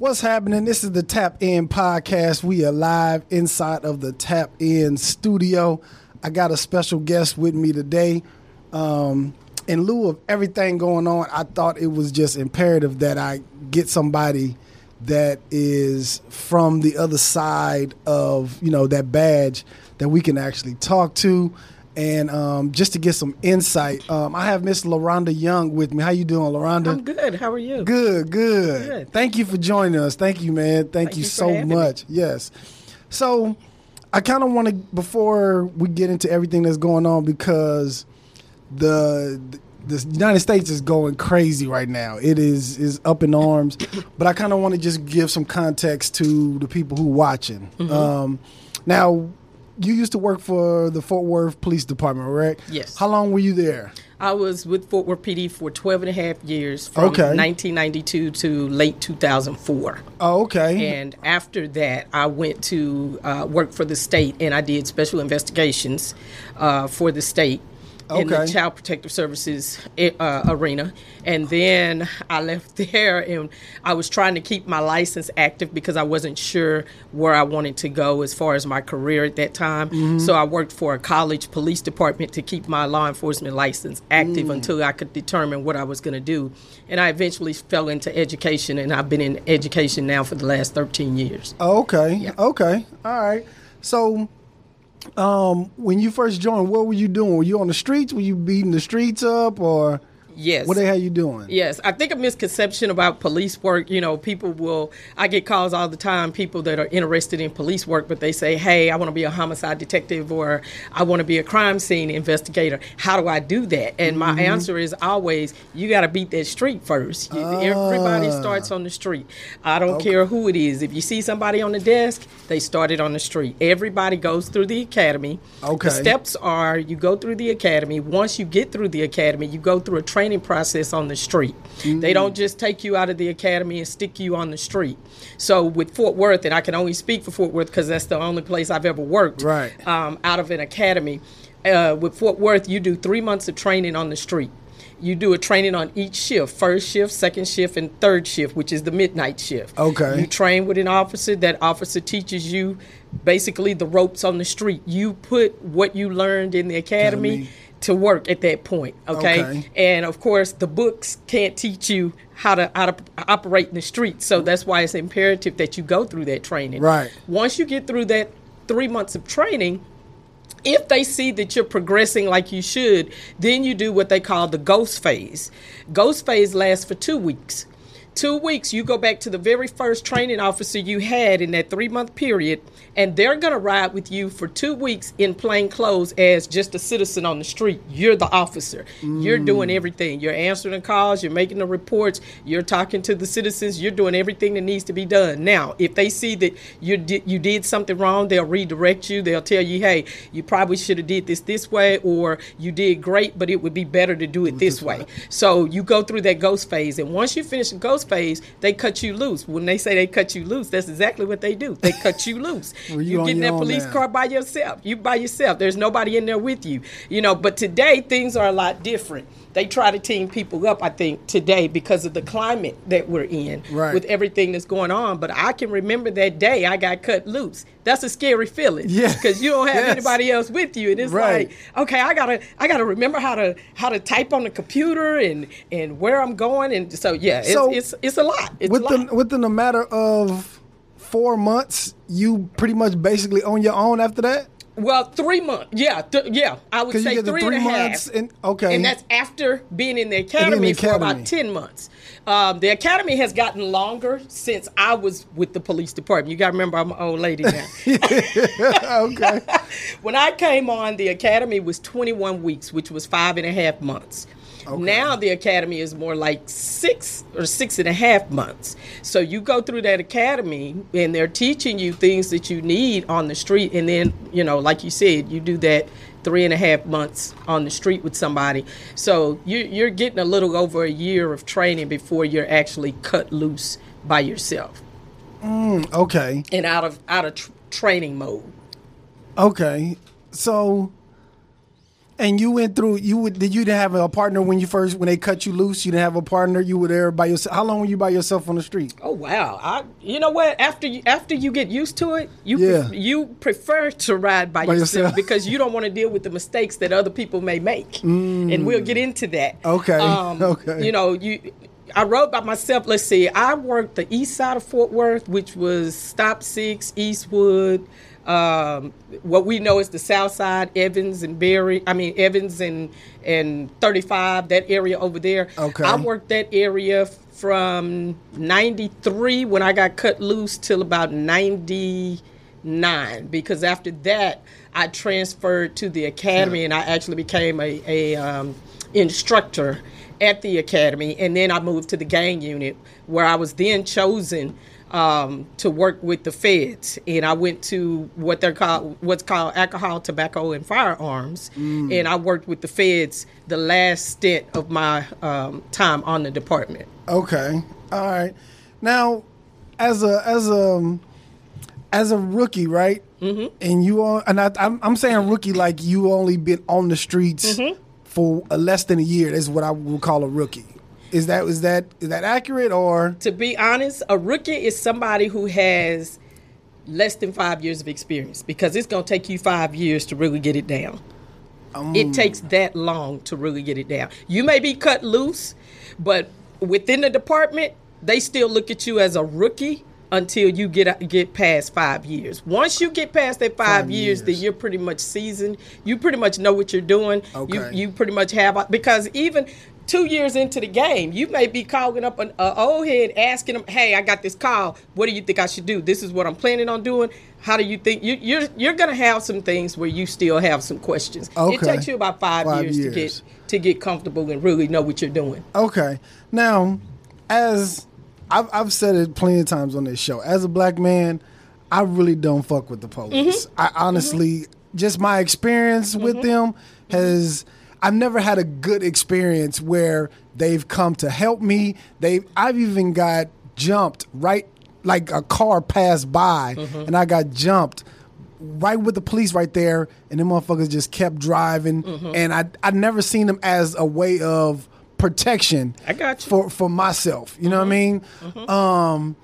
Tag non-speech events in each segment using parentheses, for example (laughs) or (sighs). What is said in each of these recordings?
What's happening? This is the Tap In podcast. We are live inside of the Tap In studio. I got a special guest with me today. Um, in lieu of everything going on, I thought it was just imperative that I get somebody that is from the other side of you know that badge that we can actually talk to and um, just to get some insight um, i have miss LaRonda Young with me how you doing LaRonda I'm good. How are you? good good Good. thank you for joining us thank you man thank, Thank you you so having me. much yes so i kind of want to before we get into everything that's going on because the the United States is going crazy right now. It is is up in arms, (coughs) but I kind of want to just give some context to the people who watching. Mm-hmm. Um, now, you used to work for the Fort Worth Police Department, right? Yes. How long were you there? I was with Fort Worth PD for 12 and a half years from Okay. 1992 to late 2004. Oh, okay. And after that, I went to uh, work for the state and I did special investigations uh, for the state in the Child Protective Services uh, arena. And then I left (laughs) there and I was trying to keep my license active because I wasn't sure where I wanted to go as far as my career at that time. Mm-hmm. So I worked for a college police department to keep my law enforcement license active Mm. until I could determine what I was going to do. And I eventually fell into education and I've been in education now for the last 13 years. Okay. Yeah. Okay. All right. So, um, when you first joined, what were you doing? Were you on the streets? Were you beating the streets up, or Yes. what the hell you doing? Yes, I think a misconception about police work. You know, people will. I get calls all the time. People that are interested in police work, but they say, "Hey, I want to be a homicide detective, or I want to be a crime scene investigator. How do I do that?" And my mm-hmm. answer is always, "You got to beat that street first. You- Everybody ah. starts on the street. I don't care who it is. If you see somebody on the desk, they started on the street. Everybody goes through the academy. Okay. The steps are you go through the academy. Once you get through the academy, you go through a training process on the street. They don't just take you out of the academy and stick you on the street. So with Fort Worth, and I can only speak for Fort Worth because that's the only place I've ever worked. Right. Um, out of an academy, uh, with Fort Worth, you do three months of training on the street. You do a training on each shift, first shift, second shift, and third shift, which is the midnight shift. Okay. You train with an officer. That officer teaches you basically the ropes on the street. You put what you learned in the Academy. To work at that point. Okay? Okay. And of course, the books can't teach you how to how to operate in the streets. So that's why it's imperative that you go through that training. Right. Once you get through that three months of training, if they see that you're progressing like you should, then you do what they call the ghost phase. Ghost phase lasts for two weeks. Two weeks, you go back to the very first training officer you had in that three month period, and they're going to ride with you for two weeks in plain clothes as just a citizen on the street. You're the officer. You're doing everything. You're answering the calls, you're making the reports, you're talking to the citizens, you're doing everything that needs to be done. Now, if they see that you did, you did something wrong, they'll redirect you. They'll tell you, hey, you probably should have did this this way, or you did great, but it would be better to do it this way. So you go through that ghost phase, and once you finish the ghost phase, they cut you loose. When they say they cut you loose, that's exactly what they do. They cut you (laughs) loose. Well, you you get in that police now. car by yourself. You by yourself. There's nobody in there with you. You know, but today things are a lot different. They try to team people up, I think, today because of the climate that we're in Right. with everything that's going on. But I can remember that day I got cut loose. That's a scary feeling. Yeah. (laughs) Because you don't have (laughs) Yes. anybody else with you. And it's Right. like, okay, I gotta I gotta remember how to how to type on the computer and and where I'm going. And so yeah, it's So, it's, it's a lot. It's a within lot. within a matter of four months, you pretty much basically on your own after that. Well, three months. Yeah, th- yeah. I would say get three and a three half. months okay. and that's after being in the academy, for academy. about ten months. Um, the academy has gotten longer since I was with the police department. You got to remember, I'm an old lady now. (laughs) okay. (laughs) when I came on, the academy was 21 weeks, which was five and a half months. Now the academy is more like six or six and a half months. So you go through that academy and they're teaching you things that you need on the street. And then, you know, like you said, you do that three and a half months on the street with somebody. So you, you're getting a little over a year of training before you're actually cut loose by yourself mm, Okay. and out of out of tr- training mode. Okay. So, And you went through. You would. Did you have a partner when you first when they cut you loose? You didn't have a partner. You were there by yourself. How long were you by yourself on the street? Oh wow! I, you know what? After you, after you get used to it, you Yeah. you prefer to ride by, By yourself, yourself. because you don't want to deal with the mistakes that other people may make, and we'll get into that. Mm. Okay, (laughs) okay. You know, you. I rode by myself. Let's see. I worked the east side of Fort Worth, which was Stop Six, Eastwood. Um, what we know is the South Side, Evans and Berry. I mean Evans and and 35. That area over there. Okay. I worked that area from 93 when I got cut loose till about 99 because after that I transferred to the academy and I actually became a, a um, instructor at the academy and then I moved to the gang unit where I was then chosen um, to work with the feds and I went to what they're called what's called alcohol, tobacco, and firearms and I worked with the feds the last stint of my um, time on the department. Okay. All right. Now, as a as a as a rookie, right? Mm-hmm. And you all, and I, I'm I'm saying rookie like you only been on the streets Mm-hmm. for less than a year. That's what I would call a rookie. Is that is that is that accurate or? to be honest, a rookie is somebody who has less than five years of experience because it's going to take you five years to really get it down. Um. it takes that long to really get it down. You may be cut loose, but within the department, they still look at you as a rookie until you get get past five years. Once you get past that five, Five years, then you're pretty much seasoned. You pretty much know what you're doing. You you pretty much have because even two years into the game, you may be calling up an old head asking them, "Hey, I got this call. What do you think I should do? This is what I'm planning on doing. How do you think you, you're you're gonna have some things where you still have some questions? It Okay. takes you about five, Five years, years. to get to get comfortable and really know what you're doing. Okay. Now, as I've, I've said it plenty of times on this show, as a black man, I really don't fuck with the police. Mm-hmm. I honestly, mm-hmm. just my experience with mm-hmm. them has. I've never had a good experience where they've come to help me. They, I've even got jumped right, like a car passed by, and I got jumped right with the police right there, and them motherfuckers just kept driving, Mm-hmm. and I I never seen them as a way of protection. I got you. for for myself. You know what I mean? Um,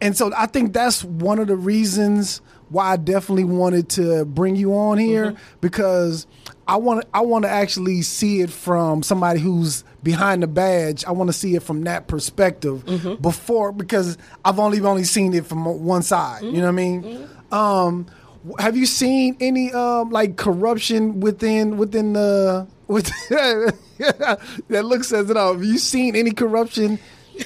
and so I think that's one of the reasons why I definitely wanted to bring you on here because I want I want to actually see it from somebody who's behind the badge. I want to see it from that perspective before because I've only only seen it from one side. You know what I mean? Um, have you seen any um, like corruption within within the with (laughs) that looks says it all? Have you seen any corruption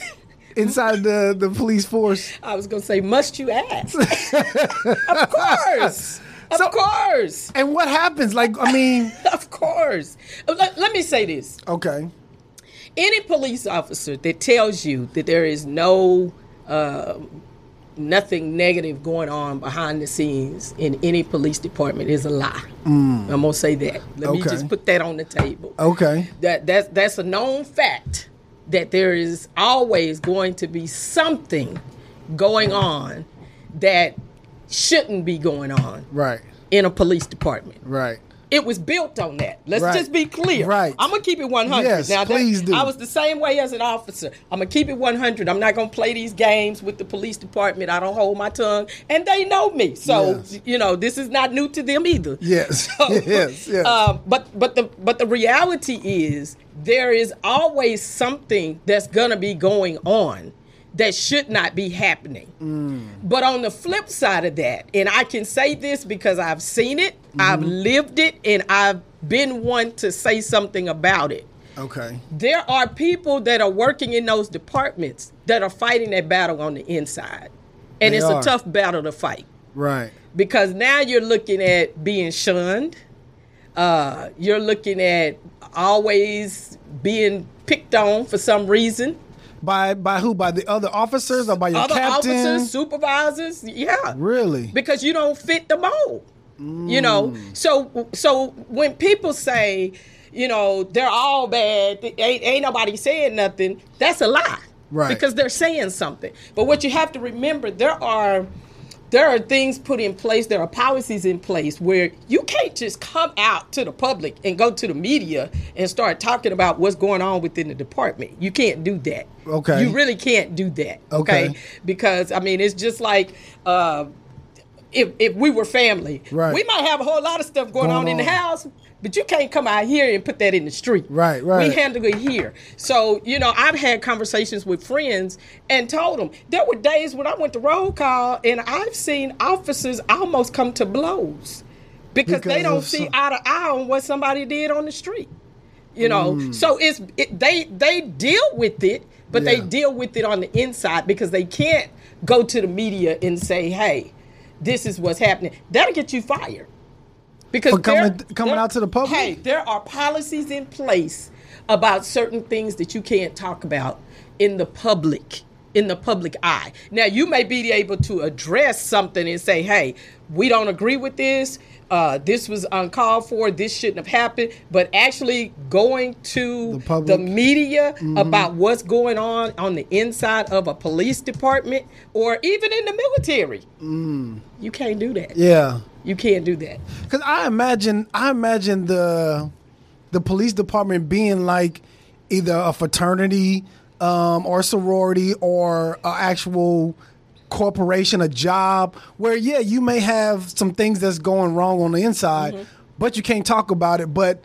(laughs) inside the the police force? I was gonna say, must you ask? (laughs) of course, of course, And what happens? Like, I mean, (laughs) of course. Let, let me say this: okay, any police officer that tells you that there is no um nothing negative going on behind the scenes in any police department is a lie. I'm gonna say that. Let me just put that on the table. okay, That that's that's a known fact that there is always going to be something going on that shouldn't be going on right, in a police department. right, It was built on that. Let's Right. just be clear. Right. I'm gonna keep it 100. Yes, now, that- please do. I was the same way as an officer. I'm gonna keep it 100. I'm not gonna play these games with the police department. I don't hold my tongue, and they know me. So Yes. you know this is not new to them either. yes, (laughs) So, (laughs) yes, yes. Um, but but the but the reality is there is always something that's gonna be going on that should not be happening. But on the flip side of that, and I can say this because I've seen it, I've lived it, and I've been one to say something about it. okay, There are people that are working in those departments that are fighting that battle on the inside. And They it's are. a tough battle to fight right, because now you're looking at being shunned. Uh, you're looking at always being picked on for some reason. By by who? By the other officers or by your Other captain? officers, supervisors, yeah, Really? because you don't fit the mold. You know, mm. so so when people say, you know, they're all bad, ain't, ain't nobody saying nothing. That's a lie, Right. Because they're saying something. But what you have to remember, there are there are things put in place, there are policies in place where you can't just come out to the public and go to the media and start talking about what's going on within the department. You can't do that. Okay. You really can't do that. Okay. Okay. Because I mean, it's just like uh, if if we were family, Right. we might have a whole lot of stuff going, Going on, in the house. But you can't come out here and put that in the street. Right, right. We handle it here. So, you know, I've had conversations with friends and told them there were days when I went to roll call and I've seen officers almost come to blows because, they don't see some- eye to eye on what somebody did on the street. You know, Mm. so it's it, they they deal with it, but they deal with it on the inside because they can't go to the media and say, "Hey, this is what's happening." That'll get you fired. Because For coming- there- coming there- out to the public? Hey, there are policies in place about certain things that you can't talk about in the public in the public eye. Now you may be able to address something and say, "Hey, we don't agree with this. Uh, this was uncalled for. This shouldn't have happened." But actually going to The the, media about what's going on on the inside of a police department or even in the military, you can't do that. Yeah. You can't do that. Because I imagine, I imagine the the police department being like either a fraternity um, or sorority or an actual corporation, a job where yeah, you may have some things that's going wrong on the inside, Mm-hmm. but you can't talk about it. But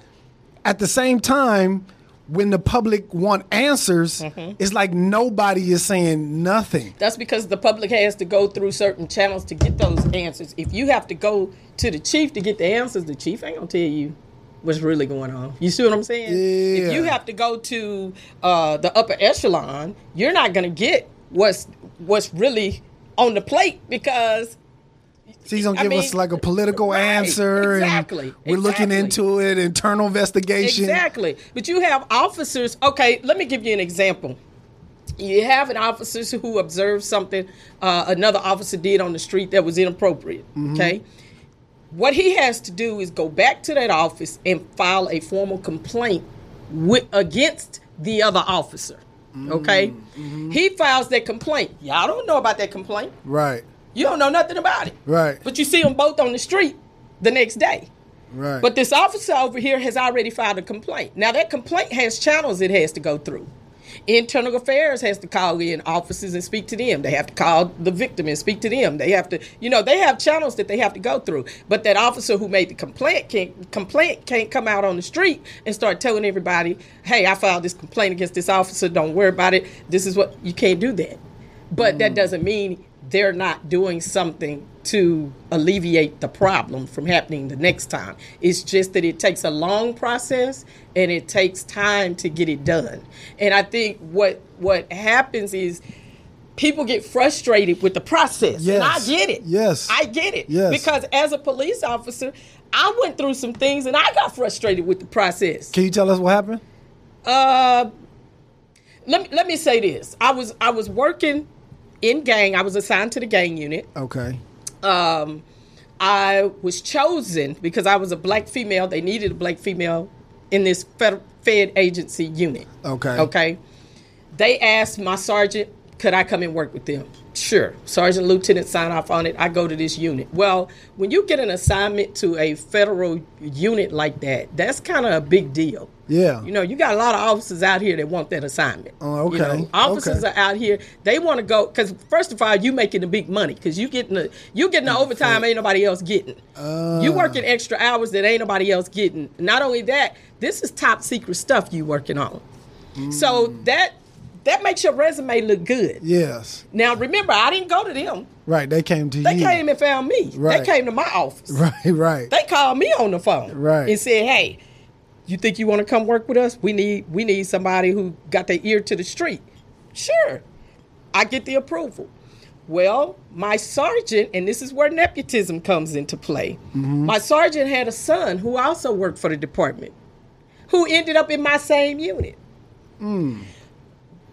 at the same time, when the public want answers, Mm-hmm. it's like nobody is saying nothing. That's because the public has to go through certain channels to get those answers. If you have to go to the chief to get the answers, the chief ain't gonna tell you what's really going on. You see what I'm saying? Yeah. If you have to go to uh, the upper echelon, you're not gonna get what's what's really on the plate because So he's gonna I give mean, us like a political right, answer, exactly, and we're looking into it, internal investigation. Exactly. But you have officers. Okay, let me give you an example. You have an officer who observed something uh, another officer did on the street that was inappropriate. Okay. What he has to do is go back to that office and file a formal complaint with, against the other officer. Okay. He files that complaint. Y'all don't know about that complaint. Right, You don't know nothing about it. right, But you see them both on the street the next day. right. But this officer over here has already filed a complaint. Now that complaint has channels it has to go through. Internal Affairs has to call in offices and speak to them. They have to call the victim and speak to them. They have to, you know, they have channels that they have to go through. But that officer who made the complaint can't complaint can't come out on the street and start telling everybody, "Hey, I filed this complaint against this officer. Don't worry about it. This is what you can't do that." But that mm. doesn't mean they're not doing something to alleviate the problem from happening the next time. It's just that it takes a long process and it takes time to get it done. And I think what what happens is people get frustrated with the process. And I get it. Yes. I get it. Yes. Because as a police officer, I went through some things and I got frustrated with the process. Can you tell us what happened? Uh, let me, let me say this. I was I was working in gang. I was assigned to the gang unit. Okay. Um, I was chosen because I was a black female. They needed a black female in this fed, fed agency unit. Okay. Okay. They asked my sergeant, could I come and work with them? Sure. Sergeant Lieutenant sign off on it. I go to this unit. Well, when you get an assignment to a federal unit like that, that's kind of a big deal. Yeah. You know, you got a lot of officers out here that want that assignment. Oh, You know, okay. officers Okay. are out here. They want to go because first of all, you making the big money because you getting the you getting the overtime ain't nobody else getting. Uh. you working extra hours that ain't nobody else getting. Not only that, this is top secret stuff you working on. So Mm. that that makes your resume look good. Yes. Now remember, I didn't go to them. Right. They came to They you. They came and found me. Right. They came to my office. (laughs) Right. Right. They called me on the phone Right. and said, "Hey, you think you want to come work with us? We need we need somebody who got their ear to the street." Sure, I get the approval. Well, my sergeant, and this is where nepotism comes into play. Mm-hmm. My sergeant had a son who also worked for the department, who ended up in my same unit. Mm.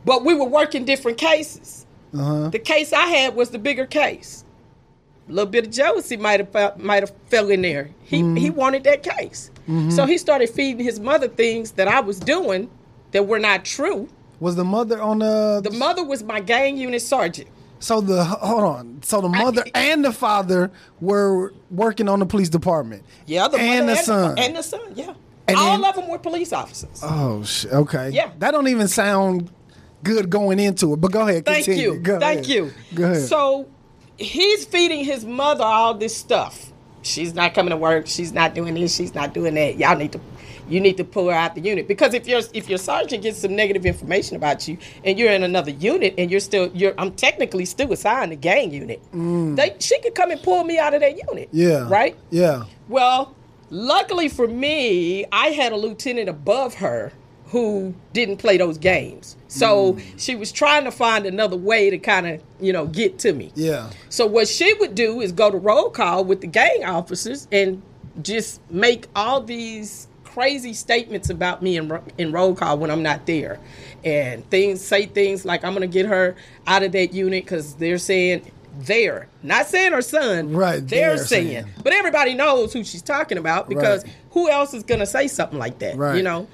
But we were working different cases. Uh-huh. The case I had was the bigger case. A little bit of jealousy might have fell- might have fell in there. He he mm-hmm. wanted that case, Mm-hmm. so he started feeding his mother things that I was doing that were not true. Was the mother on the? The mother was my gang unit sergeant. So the hold on. So the mother (laughs) and the father were working on the police department. Yeah, the and the son. and the son. Yeah, And all then- of them were police officers. oh, sh- okay. Yeah. That don't even sound good going into it. But go ahead. Thank Continue. you. Go Thank ahead. you. Go ahead. So he's feeding his mother all this stuff. She's not coming to work. She's not doing this. She's not doing that. Y'all need to, you need to pull her out the unit because if your if your sergeant gets some negative information about you and you're in another unit and you're still you're I'm technically still assigned to gang unit. They she could come and pull me out of that unit. Mm. yeah. Right. Yeah. Well, luckily for me, I had a lieutenant above her who didn't play those games. So mm. she was trying to find another way to kind of, you know, get to me. Yeah. So what she would do is go to roll call with the gang officers and just make all these crazy statements about me in, in roll call when I'm not there, and things say things like I'm gonna get her out of that unit because they're saying they're not saying her son, Right, They're, they're saying. saying. but everybody knows who she's talking about because Right. who else is gonna say something like that? Right. You know.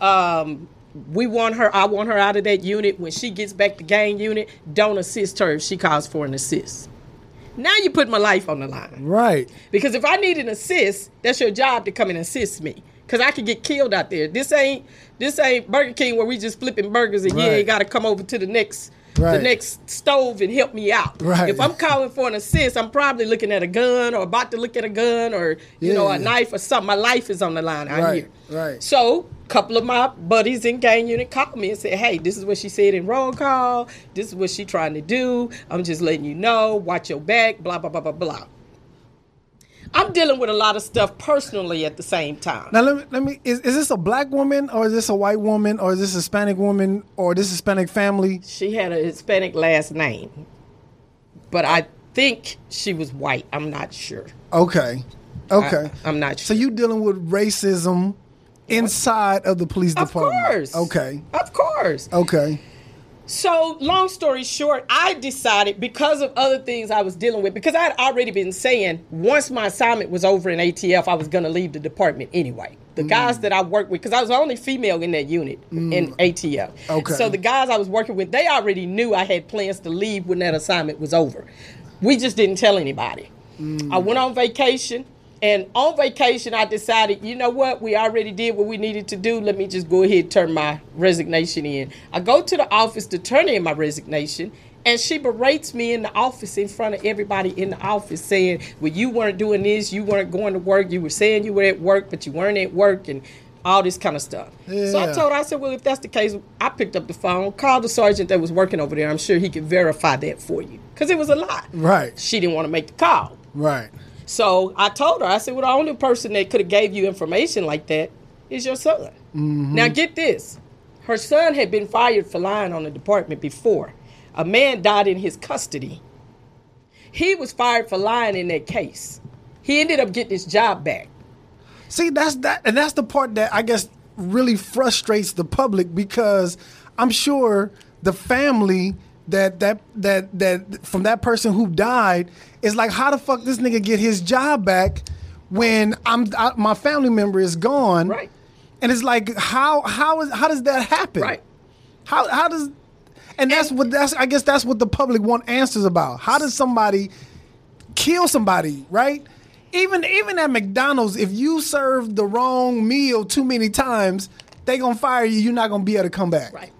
Um, we want her. I want her out of that unit. When she gets back to gang unit, don't assist her if she calls for an assist. Now you put my life on the line. Right. Because if I need an assist, that's your job to come and assist me. Cause I could get killed out there. This ain't this ain't Burger King where we just flipping burgers and yeah, you ain't got to come over to the next the next stove and help me out. Right. If I'm calling for an assist, I'm probably looking at a gun or about to look at a gun or you know a Yeah. knife or something. My life is on the line out Right, here. right. So couple of my buddies in gang unit called me and said, "Hey, this is what she said in roll call. This is what she trying to do. I'm just letting you know. Watch your back. Blah blah blah blah blah." I'm dealing with a lot of stuff personally at the same time. Now let me let me is, is this a black woman or is this a white woman or is this a Hispanic woman or this Hispanic family? She had a Hispanic last name, but I think she was white. I'm not sure. Okay. Okay. I, am not sure. so you dealing with racism inside of the police department. of course. Okay. Of course. Okay. So, long story short, I decided because of other things I was dealing with, because I had already been saying once my assignment was over in ATF, I was going to leave the department anyway. The Mm. guys that I worked with, because I was the only female in that unit in ATF. Okay. So, the guys I was working with, they already knew I had plans to leave when that assignment was over. We just didn't tell anybody. Mm. I went on vacation. And on vacation, I decided, you know what? We already did what we needed to do. Let me just go ahead and turn my resignation in. I go to the office to turn in my resignation, and she berates me in the office in front of everybody in the office, saying, Well, you weren't doing this, you weren't going to work, you were saying you were at work, but you weren't at work, and all this kind of stuff. So I told her, I said, Well, if that's the case, I picked up the phone, called the sergeant that was working over there. I'm sure he could verify that for you. Because it was a lot. Right. She didn't want to make the call. Right. So I told her, I said, well, the only person that could have gave you information like that is your son. Mm-hmm. Now get this. Her son had been fired for lying on the department before. A man died in his custody. He was fired for lying in that case. He ended up getting his job back. See, that's that, and that's the part that I guess really frustrates the public because I'm sure the family that that that that from that person who died is like, how the fuck this nigga get his job back when I'm I, my family member is gone, Right. And it's like, how how is how does that happen? Right. How how does and that's what that's I guess that's what the public want answers about. How does somebody kill somebody, right? Even even at McDonald's, if you serve the wrong meal too many times, they gonna fire you. You're not gonna be able to come back. Right.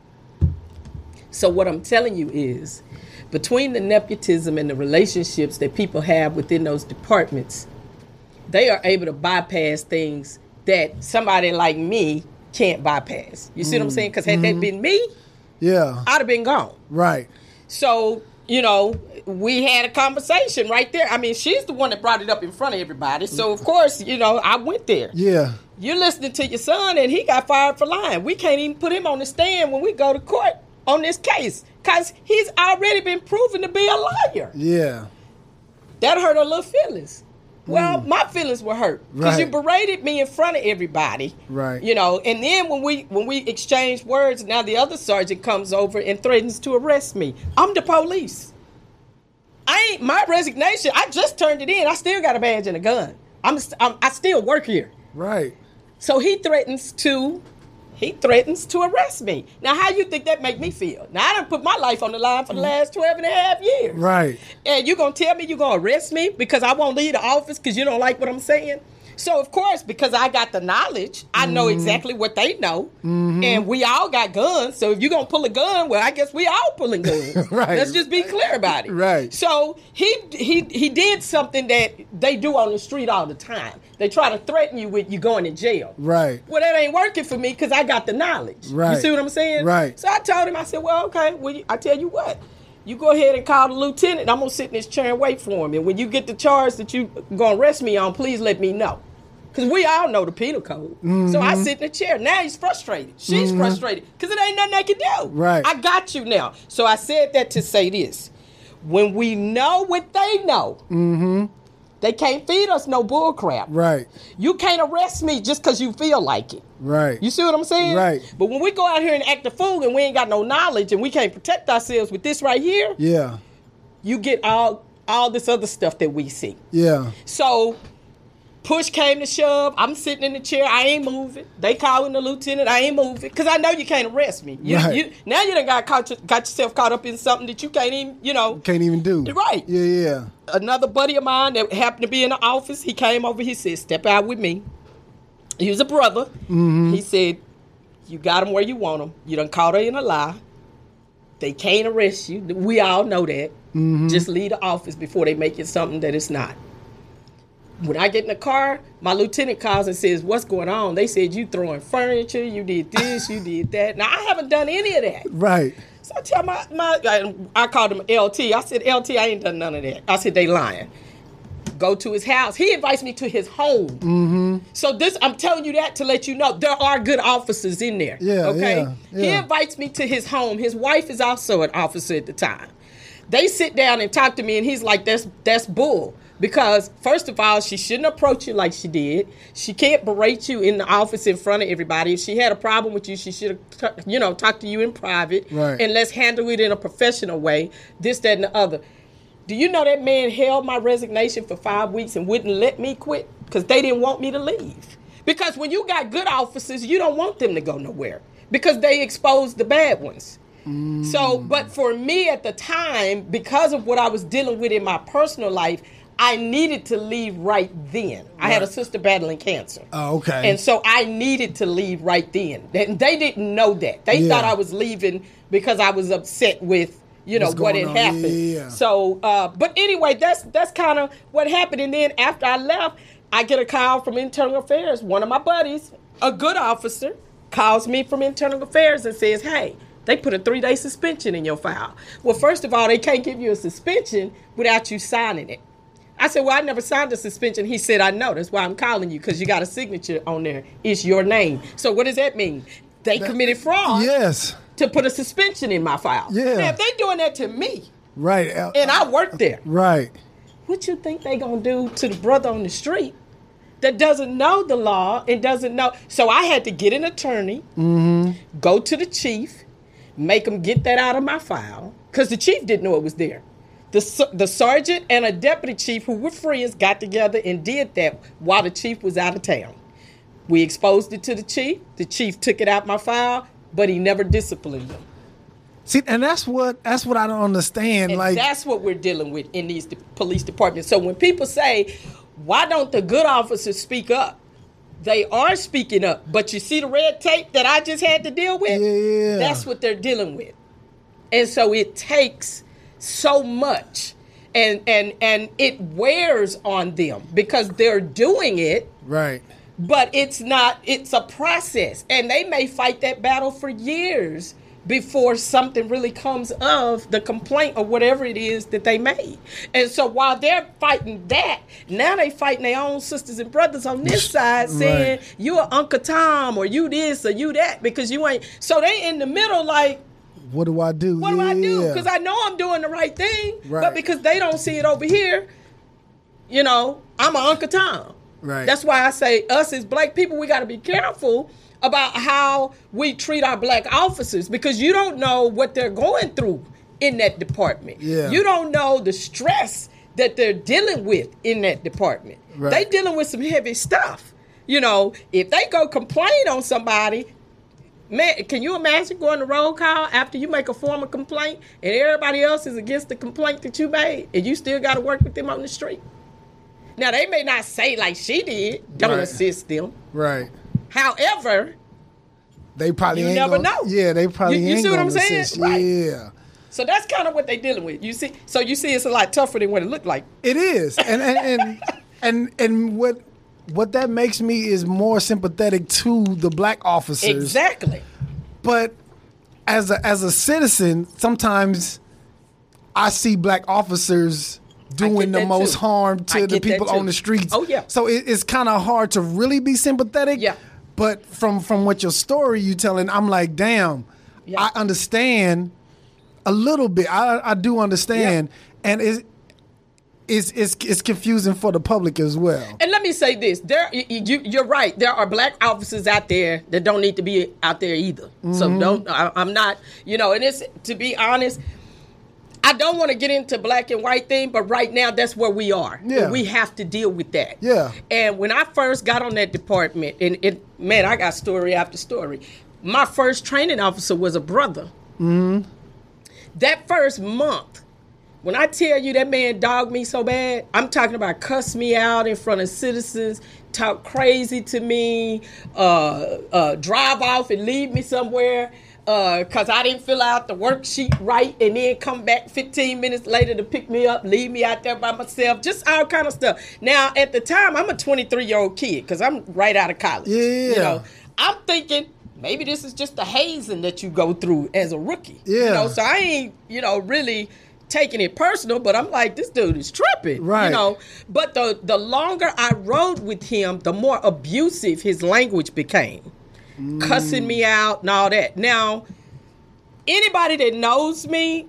So what I'm telling you is, between the nepotism and the relationships that people have within those departments, they are able to bypass things that somebody like me can't bypass. You see what I'm mm. saying? Because had that mm-hmm. been me, Yeah. I'd have been gone. Right. So, you know, we had a conversation right there. I mean, she's the one that brought it up in front of everybody. So, of course, you know, I went there. Yeah. You're listening to your son, and he got fired for lying. We can't even put him on the stand when we go to court on this case because he's already been proven to be a liar. Yeah. That hurt her little feelings. Well, my feelings were hurt because you Hmm. Berated me in front of everybody. Right. You know, and then when we when we exchange words, now the other sergeant comes over and threatens to arrest me. I'm the police. I ain't my resignation. I just turned it in. I still got a badge and a gun. I'm, I'm I still work here. Right. So he threatens to he threatens to arrest me. Now, how you think that make me feel? Now, I done put my life on the line for the mm. last 12 and a half years. Right. And you going to tell me you're going to arrest me because I won't leave the office because you don't like what I'm saying? So, of course, because I got the knowledge, I know Mm-hmm. exactly what they know. And we all got guns. So, if you're going to pull a gun, well, I guess we all pulling (laughs) guns. Right. Let's just be clear about it. Right. So, he, he, he did something that they do on the street all the time. They try to threaten you with you going to jail. Right. Well, that ain't working for me because I got the knowledge. Right. You see what I'm saying? Right. So I told him, I said, well, okay, well, you- I tell you what, you go ahead and call the lieutenant. I'm gonna sit in this chair and wait for him. And when you get the charge that you gonna arrest me on, please let me know. Because we all know the penal code. So I mm-hmm. sit in the chair. Now he's frustrated. She's mm-hmm. frustrated because it ain't nothing they can do. Right. I got you now. So I said that to say this. When we know what they know, mm-hmm. they can't feed us no bull crap. Right. You can't arrest me just because you feel like it. Right. You see what I'm saying? Right. But when we go out here and act a fool and we ain't got no knowledge and we can't protect ourselves with this right here, yeah. you get all all this other stuff that we see. Yeah. So push came to shove. I'm sitting in the chair. I ain't moving. They calling the lieutenant. I ain't moving because I know you can't arrest me. You, Right. you now you done got caught, got yourself caught up in something that you can't even you know. Can't even do. Right. Yeah. Yeah. Another buddy of mine that happened to be in the office, he came over. He said, "Step out with me." He was a brother. Mm-hmm. He said, "You got him where you want him. You done caught her in a lie. They can't arrest you. We all know that. Mm-hmm. Just leave the office before they make it something that it's not." When I get in the car, my lieutenant calls and says, "What's going on?" They said you throwing furniture, you did this, you did that. Now I haven't done any of that. Right. So I tell my, my I, I called him LT. I said, LT, I ain't done none of that. I said, they lying. Go to his house. He invites me to his home. Mm-hmm. So this, I'm telling you that to let you know there are good officers in there. Yeah, Okay. yeah, He invites me to his home. His wife is also an officer at the time. They sit down and talk to me, and he's like, "That's that's bull." Because first of all, she shouldn't approach you like she did. She can't berate you in the office in front of everybody. If she had a problem with you, she should have, you know, talked to you in private. Right. And let's handle it in a professional way. This, that, and the other. Do you know that man held my resignation for five weeks and wouldn't let me quit because they didn't want me to leave? Because when you got good officers, you don't want them to go nowhere because they expose the bad ones. So, but for me at the time, because of what I was dealing with in my personal life, I needed to leave right then. I had a sister battling cancer. Oh, okay. And so I needed to leave right then. And they didn't know that. They Yeah. thought I was leaving because I was upset with, you know, what had on. Happened. yeah, yeah. So, uh, but anyway, that's that's kind of what happened. And then after I left, I get a call from Internal Affairs. One of my buddies, a good officer, calls me from Internal Affairs and says, "Hey." They put a three day suspension in your file. Well, first of all, they can't give you a suspension without you signing it. I said, Well, I never signed a suspension. He said, I know. That's why I'm calling you because you got a signature on there. It's your name. So, what does that mean? They committed fraud yes. to put a suspension in my file. Yeah. Now, if they're doing that to me Right. Uh, and I work there, Right. what you think they gonna do to the brother on the street that doesn't know the law and doesn't know? So I had to get an attorney, go to the chief, make him get that out of my file because the chief didn't know it was there. The, the sergeant and a deputy chief who were friends got together and did that while the chief was out of town. We exposed it to the chief. The chief took it out my file, but he never disciplined them. See, and that's what that's what I don't understand. And like, that's what we're dealing with in these de- police departments. So when people say, why don't the good officers speak up? They are speaking up, but you see the red tape that I just had to deal with? Yeah. That's what they're dealing with. And so it takes so much and and and it wears on them because they're doing it right. but it's not it's a process and they may fight that battle for years before something really comes of the complaint or whatever it is that they made and so while they're fighting that now they fighting their own sisters and brothers on this (laughs) side saying Right. you are uncle tom or you this or you that because you ain't so they in the middle like What do I do? what do I do? Because I know I'm doing the right thing, Right. but because they don't see it over here, you know, I'm a Uncle Tom. Right. That's why I say us as black people, we got to be careful about how we treat our black officers because you don't know what they're going through in that department. Yeah. You don't know the stress that they're dealing with in that department. Right. They dealing with some heavy stuff. You know, if they go complain on somebody, Man, can you imagine going to roll call after you make a formal complaint and everybody else is against the complaint that you made and you still got to work with them on the street? Now, they may not say like she did, don't Right. assist them. Right. However, They probably You ain't never gonna, know. Yeah, they probably You- you see what I'm saying? Right. Yeah. so that's kind of what they're dealing with. You see, so you see, it's a lot tougher than what it looked like. It is, and and and and, and what what that makes me is more sympathetic to the black officers. Exactly. But as a as a citizen, sometimes I see black officers doing the most too. harm to the people on the streets. Oh, yeah. So it, it's kind of hard to really be sympathetic. Yeah. But from from what your story you telling, I'm like, damn, Yeah. I understand a little bit. I I do understand, and it's it's it's it's confusing for the public as well. And let me say this: there, you, you, you're right. There are black officers out there that don't need to be out there either. So Mm-hmm. don't. I, I'm not. You know, and it's to be honest. I don't want to get into black and white thing, but right now that's where we are. Yeah. We have to deal with that. Yeah. And when I first got on that department, and it man, I got story after story. My first training officer was a brother. Hmm. That first month, when I tell you that man dogged me so bad, I'm talking about cuss me out in front of citizens, talk crazy to me, uh, uh, drive off and leave me somewhere because I didn't fill out the worksheet right, and then come back 15 minutes later to pick me up, leave me out there by myself, just all kind of stuff. Now, at the time, I'm a 23 year old kid because I'm right out of college. Yeah. You know, I'm thinking maybe this is just the hazing that you go through as a rookie. You Yeah. know, so I ain't, you know, really taking it personal, but I'm like, this dude is tripping. Right. You know. But the the longer I rode with him, the more abusive his language became. Cussing me mm. out and all that. Now, anybody that knows me,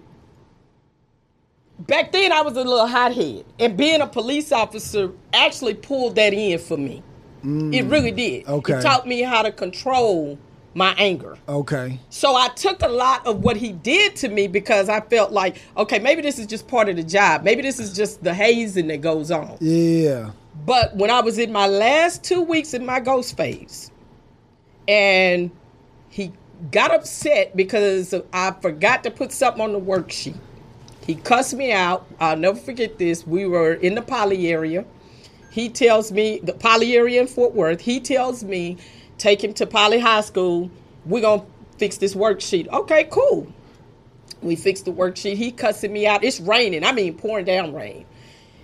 back then I was a little hothead. And being a police officer actually pulled that in for me. It really mm. did. Okay. It taught me how to control my anger. Okay. So I took a lot of what he did to me because I felt like, okay, maybe this is just part of the job. Maybe this is just the hazing that goes on. Yeah. But when I was in my last two weeks in my ghost phase, and he got upset because I forgot to put something on the worksheet. He cussed me out. I'll never forget this. We were in the poly area. He tells me, the poly area in Fort Worth, he tells me, take him to Poly High School. We're going to fix this worksheet. Okay, cool. We fixed the worksheet. He cussing me out. It's raining. I mean, pouring down rain.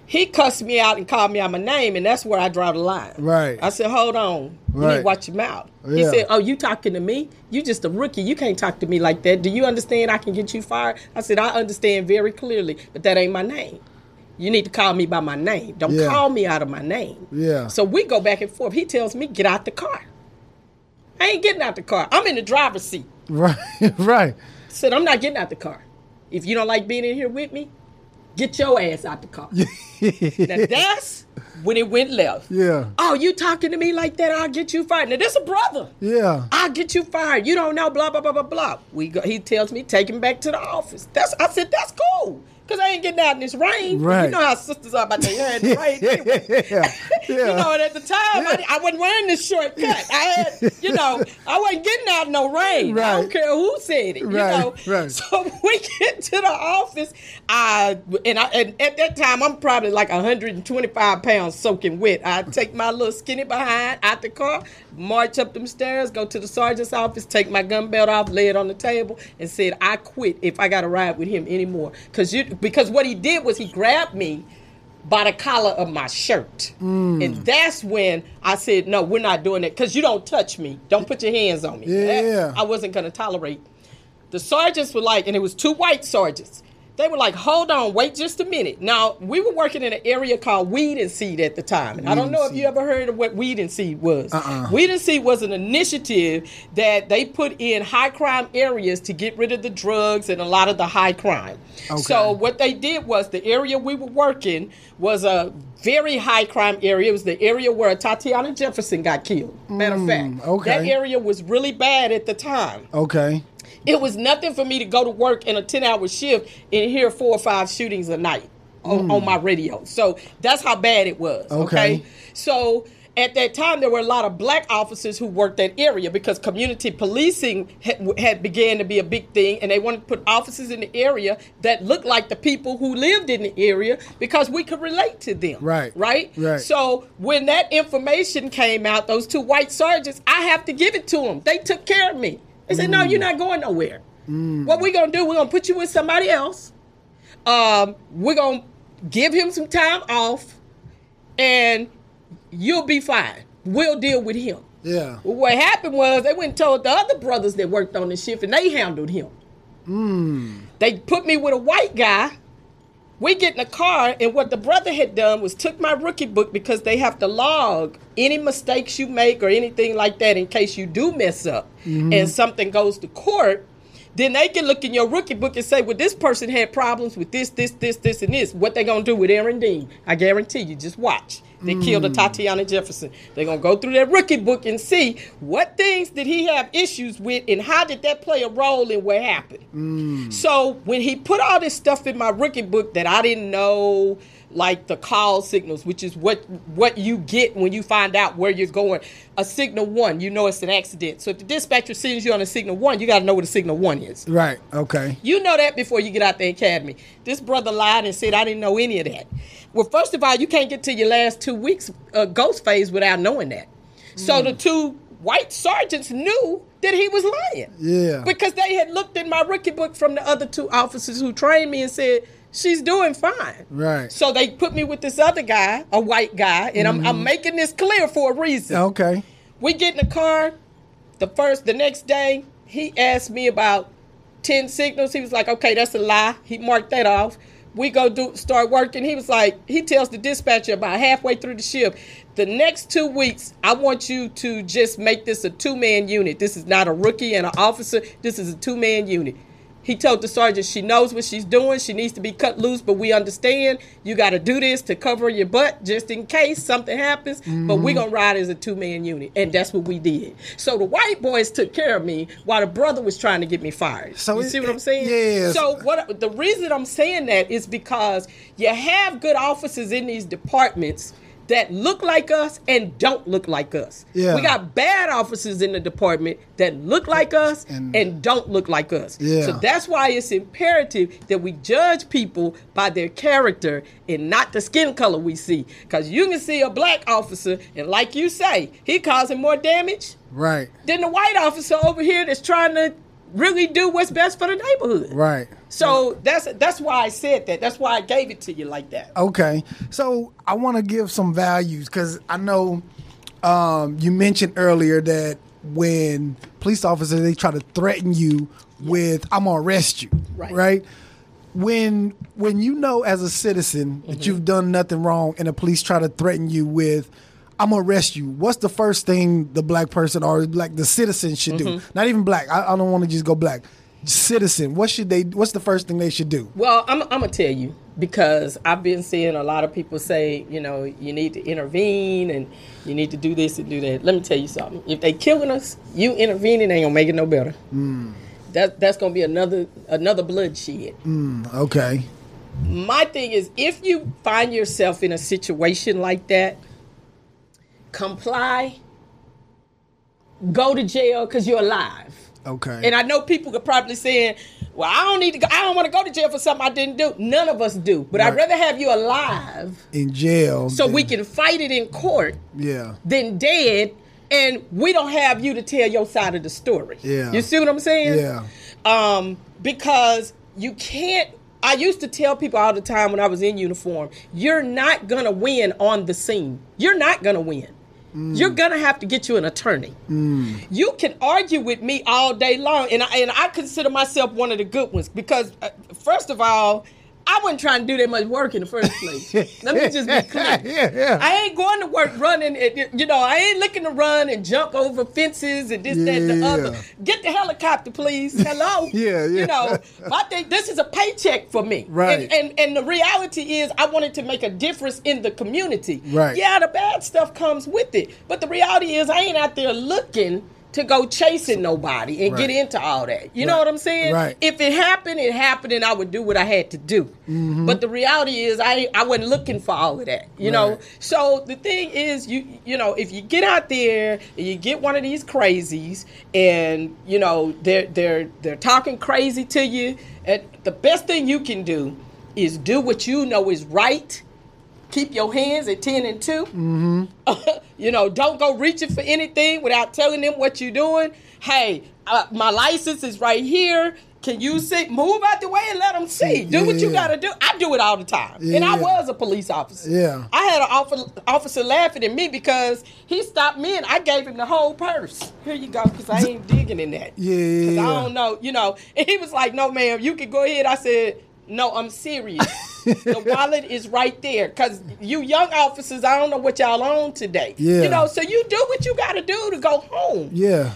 He cussed me out and called me out my name, and that's where I draw the line. Right. I said, hold on. You need Right. to watch your mouth. Yeah. He said, oh, you talking to me? You just a rookie. You can't talk to me like that. Do you understand I can get you fired? I said, I understand very clearly, but that ain't my name. You need to call me by my name. Don't Yeah. call me out of my name. Yeah. So we go back and forth. He tells me, get out the car. I ain't getting out the car. I'm in the driver's seat. Right. (laughs) right. said, I'm not getting out the car. If you don't like being in here with me, get your ass out the car. (laughs) now that's when it went left. Yeah. Oh, you talking to me like that? I'll get you fired. Now this a brother. Yeah. I'll get you fired. You don't know, blah blah blah blah blah. We go, he tells me take him back to the office. That's I said that's cool. Cause I ain't getting out in this rain. Right. You know how sisters are about their hair in the (laughs) rain. Anyway. yeah. You know, and at the time, I, I wasn't wearing this short cut. I had, you know, I wasn't getting out in no rain. Right. I don't care who said it. You know, right. so (laughs) we get to the office. I and I and at that time, I'm probably like 125 pounds soaking wet. I take my little skinny behind out the car, march up them stairs, go to the sergeant's office, take my gun belt off, lay it on the table, and said, "I quit if I got to ride with him anymore." Because you because what he did was he grabbed me by the collar of my shirt. Mm. And that's when I said, no, we're not doing it because you don't touch me. Don't put your hands on me. Yeah. That- I wasn't going to tolerate. The sergeants were like, and it was two white sergeants. They were like, hold on, wait just a minute. Now, we were working in an area called Weed and Seed at the time. And I don't know if you ever heard of what Weed and Seed was. Uh-uh. Weed and Seed was an initiative that they put in high crime areas to get rid of the drugs and a lot of the high crime. Okay. So what they did was the area we were working was a very high crime area. It was the area where Atatiana Jefferson got killed. Matter of fact, Mm, okay. that area was really bad at the time. Okay. It was nothing for me to go to work in a 10 hour shift and hear four or five shootings a night on, on hmm. my radio. So that's how bad it was. Okay. Okay. So at that time there were a lot of black officers who worked that area because community policing had, had began to be a big thing and they wanted to put officers in the area that looked like the people who lived in the area because we could relate to them Right. right Right. so when that information came out those two white sergeants i have to give it to them they took care of me they said no you're not going nowhere what we're going to do we're going to put you with somebody else um, we're going to give him some time off and you'll be fine. We'll deal with him. Yeah. Well, what happened was they went and told the other brothers that worked on the shift and they handled him. They put me with a white guy. We get in the car, and what the brother had done was took my rookie book because they have to log any mistakes you make or anything like that in case you do mess up mm-hmm. and something goes to court. Then they can look in your rookie book and say, well, this person had problems with this, this, this, this, and this. What they gonna do with Aaron Dean? I guarantee you, just watch. They hmm. killed Atatiana Jefferson. They're gonna go through their rookie book and see what things did he have issues with and how did that play a role in what happened. Hmm. So when he put all this stuff in my rookie book that I didn't know, like the call signals, which is what what you get when you find out where you're going. A signal one, you know it's an accident. So if the dispatcher sends you on a signal one, you got to know what a signal one is. Right. Okay. You know that before you get out the academy. This brother lied and said I didn't know any of that. Well, first of all, you can't get to your last two weeks uh, ghost phase without knowing that. So the two white sergeants knew that he was lying. Yeah. Because they had looked in my rookie book from the other two officers who trained me and said she's doing fine. Right. So they put me with this other guy, a white guy, and I'm, I'm mm-hmm. making this clear for a reason. Okay. We get in the car. The first, the next day, he asked me about ten signals. He was like, "Okay, that's a lie." He marked that off. We go do start working. He was like, he tells the dispatcher about halfway through the shift, the next two weeks, I want you to just make this a two man unit. This is not a rookie and an officer. This is a two man unit. He told the sergeant she knows what she's doing. She needs to be cut loose, but we understand you got to do this to cover your butt just in case something happens. But we're mm-hmm. going to ride as a two man unit. And that's what we did. So the white boys took care of me while the brother was trying to get me fired. So you it- see what I'm saying? yeah. So what the reason I'm saying that is because you have good officers in these departments that look like us and don't look like us. Yeah. We got bad officers in the department that look like us And- and, don't look like us. Yeah. So that's why it's imperative that we judge people by their character and not the skin color we see. Because you can see a black officer, and like you say, he causing more damage Right. than the white officer over here that's trying to really do what's best for the neighborhood. Right. So that's that's why I said that. That's why I gave it to you like that. Okay. So I want to give some values because I know um, you mentioned earlier that when police officers they try to threaten you with "I'm gonna arrest you," Right. When when you know as a citizen Mm-hmm. that you've done nothing wrong and the police try to threaten you with I'm gonna arrest you. What's the first thing the black person or like the citizen should do? Mm-hmm. Not even black. I, I don't want to just go black. Citizen. What should they? What's the first thing they should do? Well, I'm, I'm gonna tell you because I've been seeing a lot of people say, you know, you need to intervene and you need to do this and do that. Let me tell you something. If they killing us, you intervening ain't gonna make it no better. That that's gonna be another another bloodshed. Okay. my thing is if you find yourself in a situation like that comply go to jail because you're alive Okay. and i know people could probably saying well i don't need to go i don't want to go to jail for something i didn't do none of us do but i'd rather have you alive in jail. so we can fight it in court Yeah. than dead and we don't have you to tell your side of the story Yeah. you see what i'm saying Yeah. um, because you can't. I used to tell people all the time when I was in uniform, you're not gonna win on the scene. You're not gonna win. You're gonna have to get you an attorney. You can argue with me all day long, and I, and I consider myself one of the good ones because, uh, first of all, I wasn't trying to do that much work in the first place. Let me just be (laughs) clear. Yeah, yeah. I ain't going to work running. And, you know, I ain't looking to run and jump over fences and this, that, and the other. Get the helicopter, please. Hello. (laughs) Yeah, yeah. You know, my thing. This is a paycheck for me. Right. And, and and the reality is, I wanted to make a difference in the community. Right. Yeah, the bad stuff comes with it, but the reality is, I ain't out there looking to go chasing nobody and Right. get into all that. You know what I'm saying? Right. If it happened, it happened, and I would do what I had to do. Mm-hmm. But the reality is, I I wasn't looking for all of that. You know. So the thing is, you you know, if you get out there and you get one of these crazies, and you know they're they're they're talking crazy to you, and the best thing you can do is do what you know is right. Keep your hands at ten and 2 (laughs) you know, don't go reaching for anything without telling them what you're doing. Hey, uh, my license is right here. Can you see? Move out the way and let them see. Do what you Yeah. got to do. I do it all the time, and I Yeah. was a police officer. Yeah. I had an officer, laughing at me because he stopped me and I gave him the whole purse. Here you go, because I ain't digging in that. Yeah, yeah, 'Cause yeah. I don't know, you know. And (laughs) he was like, "No, ma'am, you can go ahead." I said, "No, I'm serious. the (laughs) wallet is right there. Cause you young officers, I don't know what y'all on today. Yeah. You know, so you do what you got to do to go home. Yeah.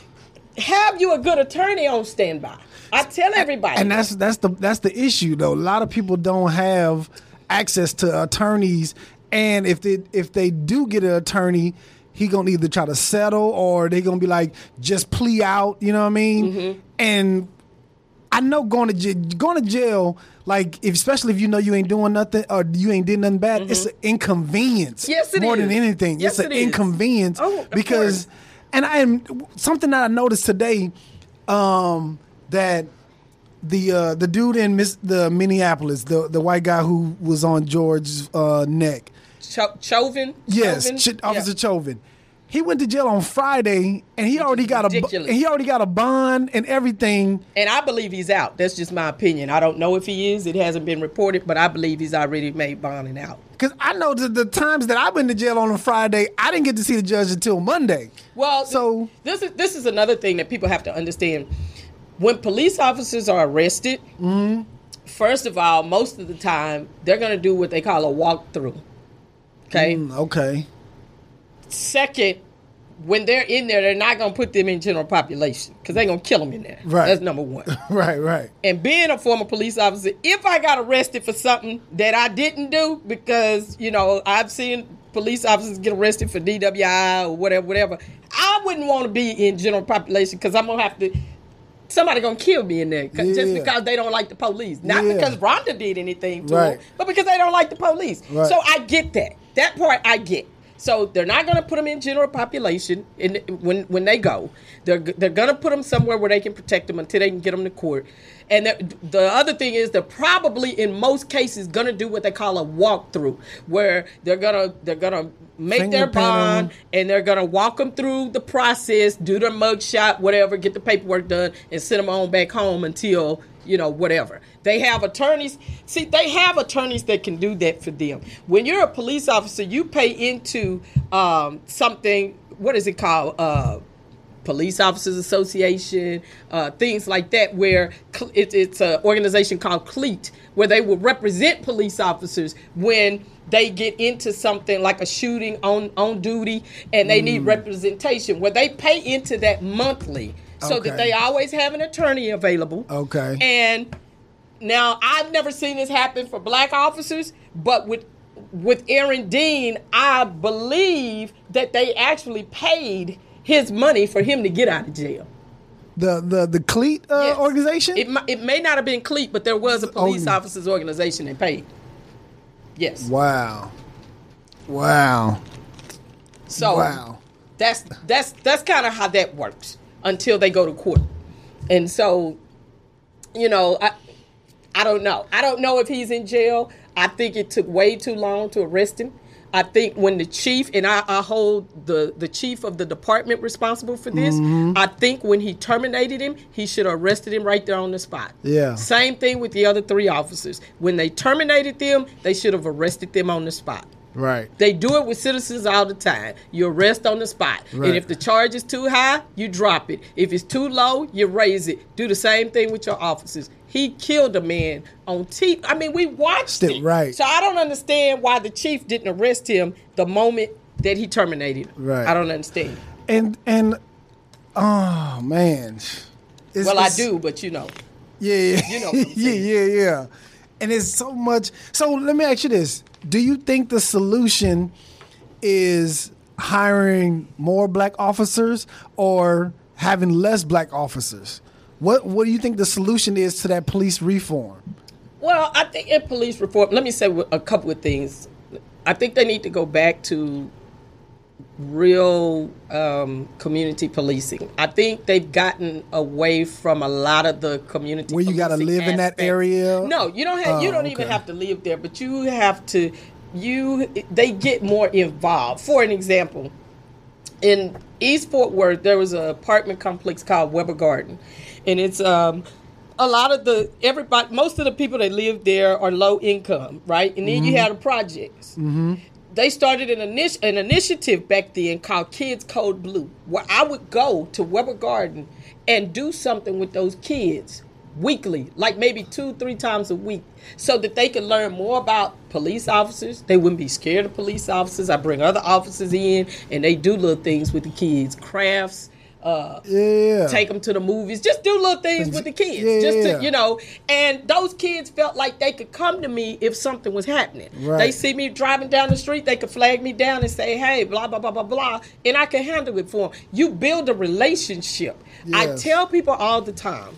Have you a good attorney on standby. I tell everybody. And that's that's the that's the issue though. A lot of people don't have access to attorneys, and if they if they do get an attorney, he gonna either try to settle or they gonna be like just plea out. You know what I mean? Mm-hmm. And I know going to jail, going to jail, like if, especially if you know you ain't doing nothing or you ain't did nothing bad, it's an inconvenience. Mm-hmm. Yes, it more is. than anything. Yes, it's an it inconvenience Oh, because, course. and I am something that I noticed today, um, that the uh, the dude in Miss, the Minneapolis, the the white guy who was on George's uh, neck, Cho- Chauvin. yes, Chauvin? Ch- Officer Yeah. Chauvin. He went to jail on Friday, and he already got a ridiculous. and he already got a bond and everything. And I believe he's out. That's just my opinion. I don't know if he is. It hasn't been reported, but I believe he's already made bonding out. Because I know the, the times that I've been to jail on a Friday, I didn't get to see the judge until Monday. Well, So- this is this is another thing that people have to understand. When police officers are arrested, Mm-hmm. first of all, most of the time they're going to do what they call a walkthrough. Okay. Mm, okay, Second, when they're in there, they're not going to put them in general population because they're going to kill them in there. Right. That's number one. (laughs) right, right, and being a former police officer, if I got arrested for something that I didn't do, because you know I've seen police officers get arrested for DWI or whatever, whatever, I wouldn't want to be in general population because I'm gonna have to. Somebody gonna kill me in there 'cause- just because they don't like the police, not Yeah. because Rhonda did anything to Right. them, but because they don't like the police. Right. So I get that. That part I get. So they're not going to put them in general population in, when when they go. They're they're going to put them somewhere where they can protect them until they can get them to court. And the, the other thing is they're probably in most cases going to do what they call a walkthrough, where they're gonna they're gonna make their Fingerprint 'em. bond and they're gonna walk them through the process, do their mug shot, whatever, get the paperwork done, and send them on back home until you know whatever. They have attorneys. See, they have attorneys that can do that for them. When you're a police officer, you pay into um, something. What is it called? Uh, Police Officers Association, uh, things like that, where cl- it, it's an organization called CLEAT, where they will represent police officers when they get into something like a shooting on, on duty and they need representation, where they pay into that monthly so Okay. that they always have an attorney available. Okay. And now I've never seen this happen for black officers, but with with Aaron Dean, I believe that they actually paid his money for him to get out of jail. the the the CLEAT uh, Yes. organization. It, it may not have been CLEAT, but there was a police Oh. officers organization that paid. Yes. wow, wow, So wow. that's that's that's kind of how that works until they go to court. And so, you know, I I don't know. I don't know if he's in jail. I think it took way too long to arrest him. I think when the chief and I, I hold the the chief of the department responsible for this. Mm-hmm. I think when he terminated him, he should have arrested him right there on the spot. Yeah. Same thing with the other three officers. When they terminated them, they should have arrested them on the spot. Right. They do it with citizens all the time. You arrest on the spot. Right. And if the charge is too high, you drop it. If it's too low, you raise it. Do the same thing with your officers. He killed a man on TV. I mean, we watched it. right. So I don't understand why the chief didn't arrest him the moment that he terminated him. Right. I don't understand. And and oh man. It's- Well, I do, but you know. Yeah, yeah, You know (laughs) yeah, yeah, yeah. And it's so much. So let me ask you this: Do you think the solution is hiring more black officers or having less black officers. What what do you think the solution is to that police reform? Well, I think in police reform, let me say a couple of things. I think they need to go back to real um, community policing. I think they've gotten away from a lot of the community. Where you got to live in that area. No, you don't have. you Oh, don't even have to live there, but you have to. You they get more involved. For an example, in East Fort Worth, there was an apartment complex called Weber Garden, and it's um, a lot of the everybody, most of the people that live there are low income, right? And then you have the projects. They started an, an initiative back then called Kids Code Blue, where I would go to Weber Garden and do something with those kids weekly, like maybe two, three times a week, so that they could learn more about police officers. They wouldn't be scared of police officers. I bring other officers in, and they do little things with the kids, crafts. Uh, Yeah. take them to the movies, just do little things with the kids, Yeah, just to you know. And those kids felt like they could come to me if something was happening. Right. They see me driving down the street, they could flag me down and say, "Hey, blah blah blah blah blah," and I can handle it for them. You build a relationship. I tell people all the time,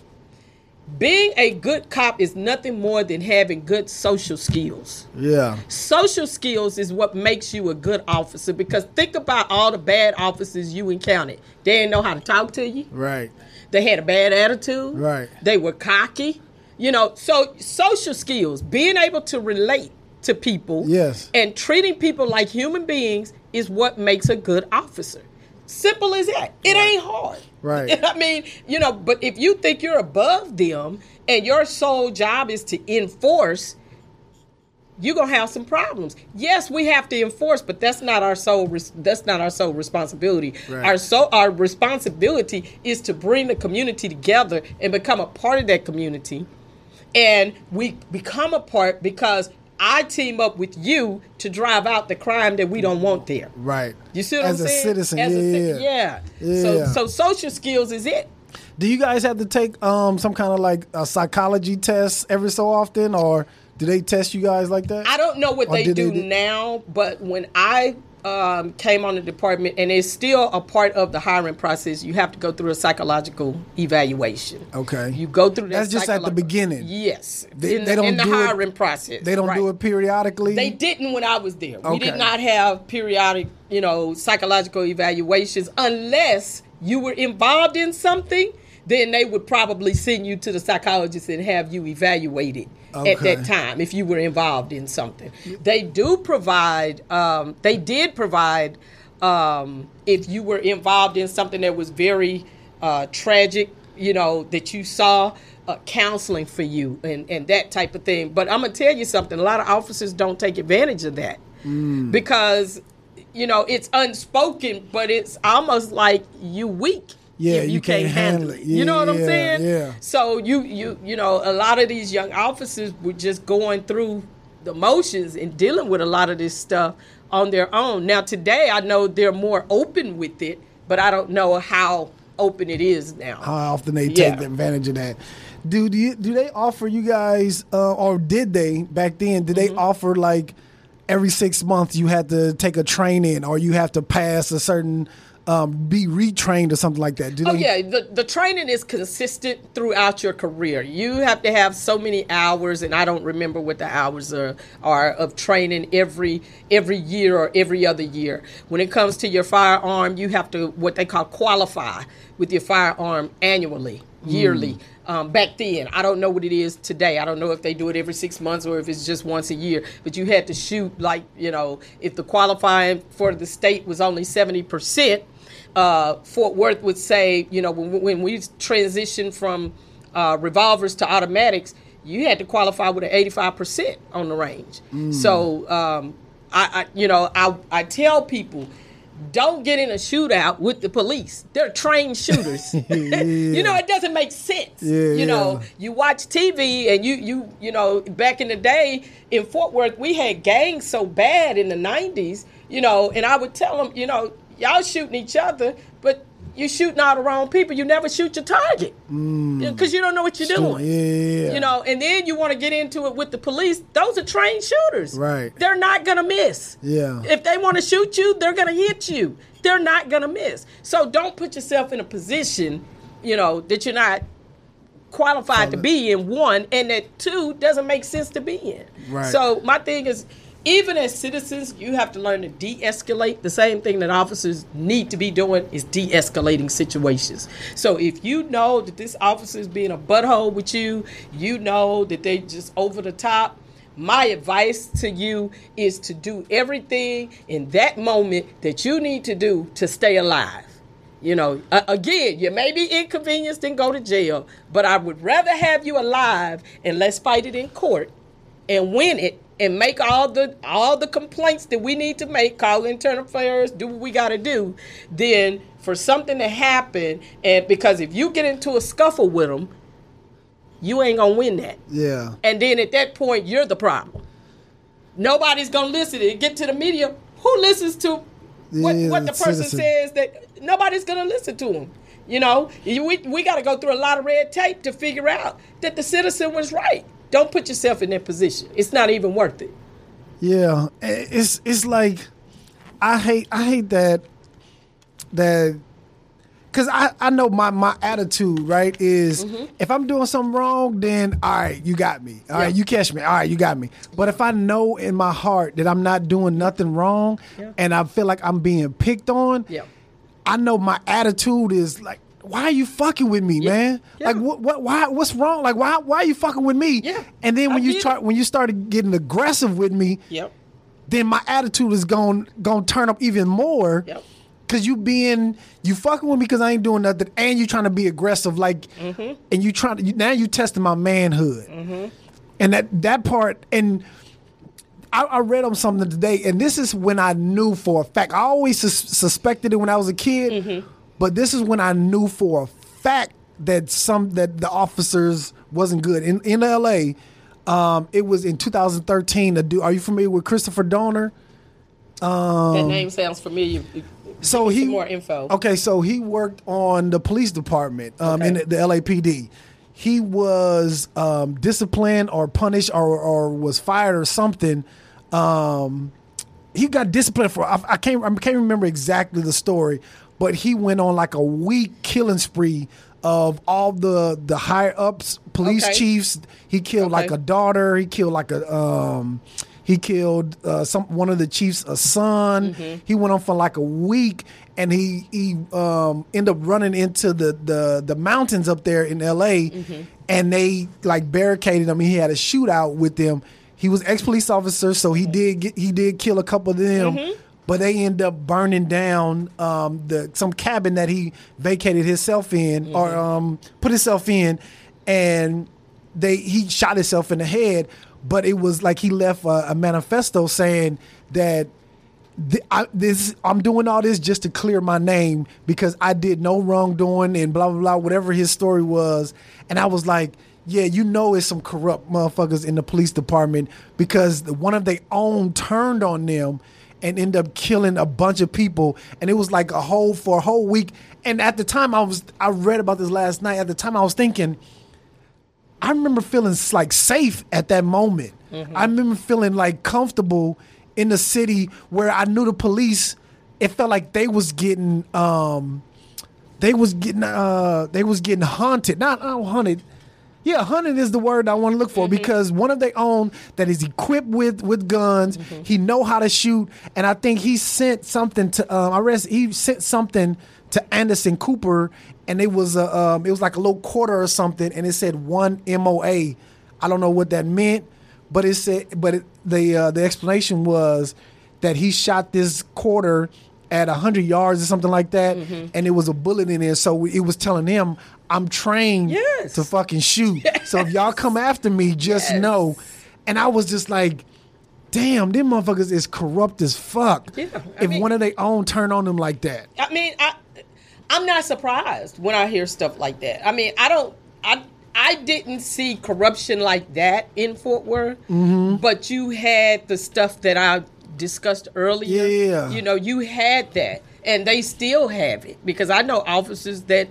being a good cop is nothing more than having good social skills. Yeah. Social skills is what makes you a good officer because think about all the bad officers you encountered. They didn't know how to talk to you. Right. They had a bad attitude. Right. They were cocky. You know, so social skills, being able to relate to people Yes. and treating people like human beings is what makes a good officer. Simple as that. It ain't hard. Right. (laughs) I mean, you know, but if you think you're above them and your sole job is to enforce, you're gonna have some problems. Yes, we have to enforce, but that's not our sole. Res- that's not our sole responsibility. Right. Our so our responsibility is to bring the community together and become a part of that community, and we become a part because I team up with you to drive out the crime that we don't want there. Right. You see what As I'm a saying? citizen, As a yeah, ci- yeah. yeah. So so social skills is it. Do you guys have to take um some kind of like a psychology test every so often, or do they test you guys like that? I don't know what Or they do they do- now, but when I um, came on the department, and it's still a part of the hiring process, you have to go through a psychological evaluation. Okay. You go through that. That's just at the beginning. Yes. They- in they the, don't in the do it- hiring process. They don't do it periodically. They didn't when I was there. We did not have periodic, you know, psychological evaluations unless you were involved in something. Then they would probably send you to the psychologist and have you evaluated at that time if you were involved in something. They do provide. Um, they did provide um, if you were involved in something that was very uh, tragic. You know that you saw. Uh, counseling for you and, and that type of thing. But I'm gonna tell you something. A lot of officers don't take advantage of that because you know it's unspoken, but it's almost like you weak. Yeah, if you can't handle it. you know what I'm saying? yeah. So you you you know a lot of these young officers were just going through the motions and dealing with a lot of this stuff on their own. Now today I know they're more open with it, but I don't know how open it is now. How often they Yeah. take advantage of that? Do do, you, do they offer you guys, uh, or did they back then? Did they Mm-hmm. offer like every six months you had to take a training, or you have to pass a certain, um, be retrained or something like that? Do Oh they? yeah, the, the training is consistent throughout your career. You have to have so many hours, and I don't remember what the hours are, are of training every every year or every other year. When it comes to your firearm, you have to what they call qualify with your firearm annually, yearly. Um, back then, I don't know what it is today. I don't know if they do it every six months or if it's just once a year. But you had to shoot like you know, if the qualifying for the state was only seventy percent uh, Fort Worth would say, you know, when, when we transitioned from uh, revolvers to automatics, you had to qualify with an 85% on the range. So, um, I, I, you know, I, I tell people, don't get in a shootout with the police. They're trained shooters. (laughs) (laughs) you know, it doesn't make sense. Yeah, you know, yeah. you watch TV and you you you know back in the day in Fort Worth we had gangs so bad in the 90s, you know, and I would tell them, you know, y'all shooting each other, but you shooting all the wrong people. You never shoot your target because you don't know what you're doing. Mm. Yeah. You know, and then you want to get into it with the police. Those are trained shooters. Right. They're not gonna miss. Yeah. If they want to shoot you, they're gonna hit you. they're not going to miss. So don't put yourself in a position, you know, that you're not qualified to be in one and that two doesn't make sense to be in. Right. So my thing is even as citizens, you have to learn to de-escalate. The same thing that officers need to be doing is de-escalating situations. So if you know that this officer is being a butthole with you, you know that they just over the top. My advice to you is to do everything in that moment that you need to do to stay alive. You know, again, you may be inconvenienced and go to jail, but I would rather have you alive and let's fight it in court and win it and make all the all the complaints that we need to make, call internal affairs, do what we got to do, then for something to happen, and because if you get into a scuffle with them, you ain't gonna win that. Yeah. And then at that point, you're the problem. Nobody's gonna listen. It get to the media. Who listens to what, Yeah, what the person citizen. says? That nobody's gonna listen to them. You know, we we got to go through a lot of red tape to figure out that the citizen was right. Don't put yourself in that position. It's not even worth it. Yeah, it's it's like I hate I hate that that because I I know my my attitude right is mm-hmm. if I'm doing something wrong then all right you got me all right Yeah. you catch me all right you got me but if I know in my heart that I'm not doing nothing wrong Yeah. and I feel like I'm being picked on Yeah. I know my attitude is like, why are you fucking with me, man? yeah. Like, what, what, why, what's wrong? Like, why, why are you fucking with me? Yeah, And then I when you get start, when you started getting aggressive with me, Yep. then my attitude is going, going to turn up even more. Yep. Cause you being, you fucking with me because I ain't doing nothing, and you trying to be aggressive, like, Mm-hmm. and you trying to, you, now you testing my manhood, Mhm. and that that part, and I, I read on something today, and this is when I knew for a fact. I always sus- suspected it when I was a kid, Mm-hmm. But this is when I knew for a fact that some that the officers wasn't good in in L.A. Um, it was in 2013. The dude, are you familiar with Christopher Dorner? Um, that name sounds familiar. So he more info. Okay, so he worked on the police department um, in the, the LAPD. He was um, disciplined or punished or, or was fired or something. Um, he got disciplined for I, I can't I can't remember exactly the story, but he went on like a week killing spree of all the the higher ups, police Okay. chiefs. He killed like a daughter. He killed like a um, he killed uh, some one of the chiefs' a son. He went on for like a week, and he he um, ended up running into the the the mountains up there in L.A. And they like barricaded him. He had a shootout with them. He was ex police officer, so he did get, he did kill a couple of them. But they end up burning down um, the some cabin that he vacated himself in or um, put himself in, and they he shot himself in the head. But it was like he left a, a manifesto saying that th- I, this I'm doing all this just to clear my name because I did no wrongdoing and blah blah blah whatever his story was, and I was like, yeah, you know, it's some corrupt motherfuckers in the police department because the, one of their own turned on them and end up killing a bunch of people, and it was like a whole for a whole week. And at the time, I was I read about this last night. At the time, I was thinking. I remember feeling like safe at that moment. I remember feeling like comfortable in the city where I knew the police. It felt like they was getting, um, they was getting, uh, they was getting haunted. Not, not haunted. Yeah, hunted is the word I want to look for because one of their own that is equipped with with guns. He know how to shoot, and I think he sent something to. Um, I read he sent something to Anderson Cooper, and it was a um, it was like a little quarter or something, and it said one MOA. I don't know what that meant, but it said, but it, the uh, the explanation was that he shot this quarter at 100 yards or something like that and it was a bullet in there so it was telling him i'm trained Yes. to fucking shoot so if y'all come after me just Yes. know and i was just like damn them motherfuckers is corrupt as fuck Yeah, if mean- one of their own turn on them like that I mean, I I'm not surprised when I hear stuff like that. I mean, I don't I I didn't see corruption like that in Fort Worth, Mm-hmm. but you had the stuff that I discussed earlier. Yeah. You know, you had that and they still have it because I know officers that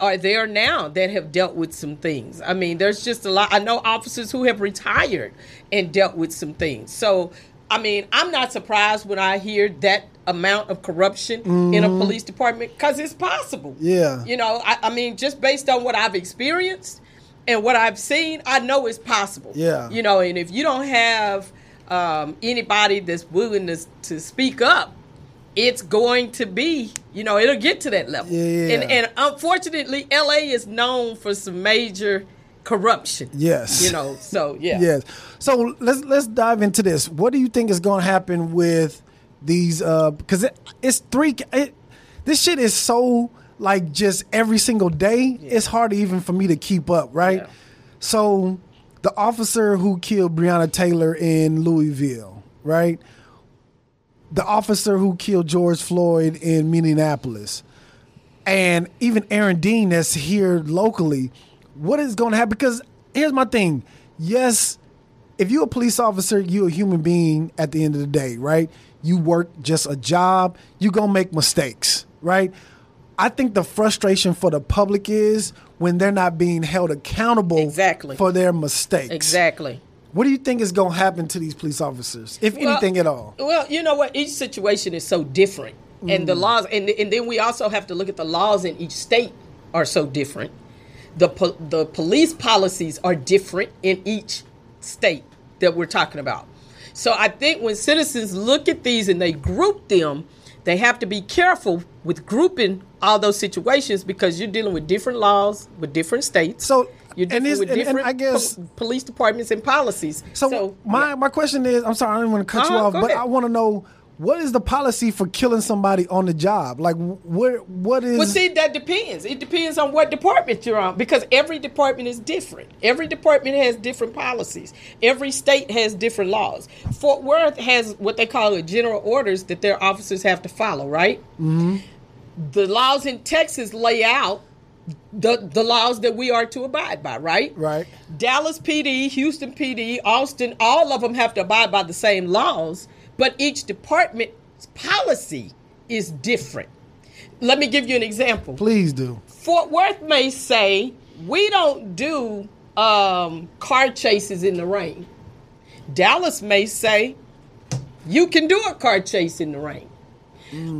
are there now that have dealt with some things. I mean, there's just a lot. I know officers who have retired and dealt with some things. So I mean, I'm not surprised when I hear that amount of corruption in a police department because it's possible. Mm-hmm. Yeah. You know, I, I mean, just based on what I've experienced and what I've seen, I know it's possible. Yeah. You know, and if you don't have um, anybody that's willing to, to speak up, it's going to be, you know, it'll get to that level. Yeah. And, and unfortunately, LA is known for some major corruption. Yes. You know, so yeah. Yes. So let's let's dive into this. What do you think is going to happen with these? uh Because it, it's three. It, this shit is so like just every single day. It's hard even for me to keep up. Right. Yeah. So the officer who killed Breonna Taylor in Louisville. Right. The officer who killed George Floyd in Minneapolis and even Aaron Dean that's here locally, what is going to happen? Because here's my thing. Yes, if you're a police officer, you're a human being at the end of the day, right? You work just a job, you're going to make mistakes, right? I think the frustration for the public is when they're not being held accountable Exactly. for their mistakes. Exactly. What do you think is going to happen to these police officers, if Well, anything at all? Well, you know what? Each situation is so different, and Mm. the laws, and and then we also have to look at the laws in each state are so different. The po- the police policies are different in each state that we're talking about. So I think when citizens look at these and they group them, they have to be careful with grouping all those situations because you're dealing with different laws with different states. So, you're and with and- and different I guess- po- police departments and policies. So, my, my question is, I'm sorry, I didn't want to cut you Uh-huh, off, but ahead. I want to know what is the policy for killing somebody on the job? Like, where, what is? Well, see, that depends. It depends on what department you're on because every department is different. Every department has different policies. Every state has different laws. Fort Worth has what they call a general orders that their officers have to follow, right? Mm-hmm. The laws in Texas lay out the, the laws that we are to abide by, right? Right. Dallas PD, Houston PD, Austin, all of them have to abide by the same laws, but each department's policy is different. Let me give you an example. Please do. Fort Worth may say we don't do um, car chases in the rain. Dallas may say you can do a car chase in the rain.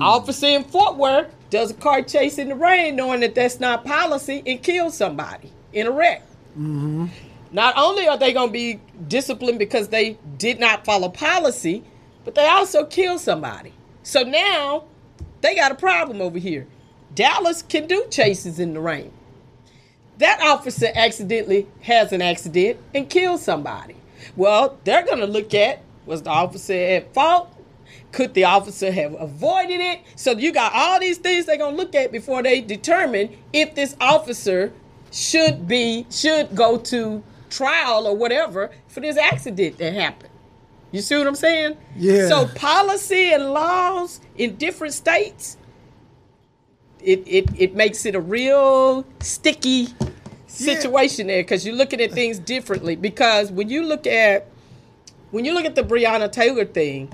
Officer in Fort Worth does a car chase in the rain, knowing that that's not policy, and kills somebody in a wreck. Mm-hmm. Not only are they going to be disciplined because they did not follow policy, but they also killed somebody. So now they got a problem over here. Dallas can do chases in the rain. That officer accidentally has an accident and kills somebody. Well, they're going to look at was the officer at fault? Could the officer have avoided it? So you got all these things they're going to look at before they determine if this officer should be should go to trial or whatever for this accident that happened. You see what I'm saying? Yeah. So policy and laws in different states, it it, it makes it a real sticky situation there because you're looking at things differently. Because when you look at when you look at the Breonna Taylor thing,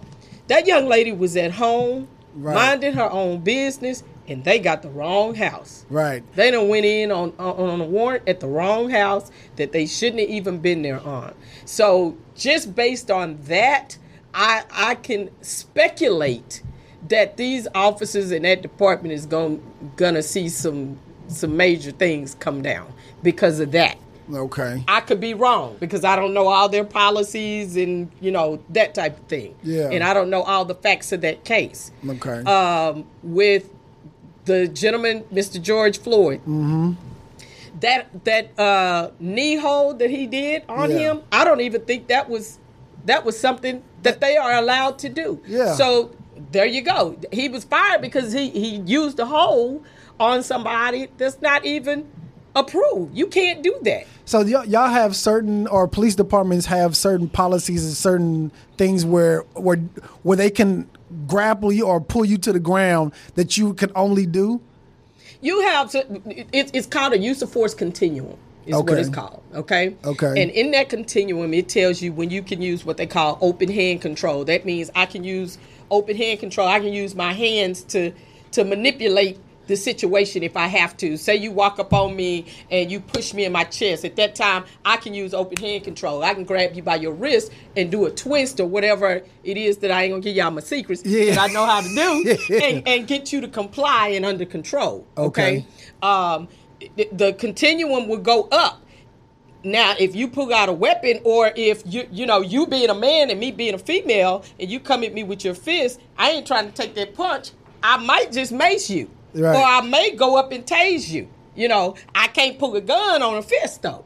that young lady was at home Right. minding her own business, and they got the wrong house. Right. They done went in on, on on a warrant at the wrong house that they shouldn't have even been there on. So just based on that, I I can speculate that these officers in that department is going gonna see some some major things come down because of that. Okay. I could be wrong because I don't know all their policies and you know that type of thing. Yeah. And I don't know all the facts of that case Okay. um, with the gentleman, Mr. George Floyd. Mm-hmm. That that uh, knee hold that he did on Yeah. him, I don't even think that was that was something that they are allowed to do. Yeah. So there you go. He was fired because he he used a hold on somebody that's not even approved. You can't do that. So y'all, y'all have certain, or police departments have certain policies and certain things where where where they can grapple you or pull you to the ground that you can only do. You have to. It, it's called a use of force continuum. Is what it's called. Okay. Okay. And in that continuum, it tells you when you can use what they call open hand control. That means I can use open hand control. I can use my hands to to manipulate the situation if I have to. Say you walk up on me and you push me in my chest. At that time, I can use open hand control. I can grab you by your wrist and do a twist or whatever it is that I ain't gonna give y'all my secrets Yeah. that I know how to do (laughs) Yeah. and, and get you to comply and under control. Okay. Okay. Um, the, the continuum will go up. Now, if you pull out a weapon, or if you you know you being a man and me being a female, and you come at me with your fist, I ain't trying to take that punch. I might just mace you, Right. or I may go up and tase you. You know, I can't pull a gun on a fist though.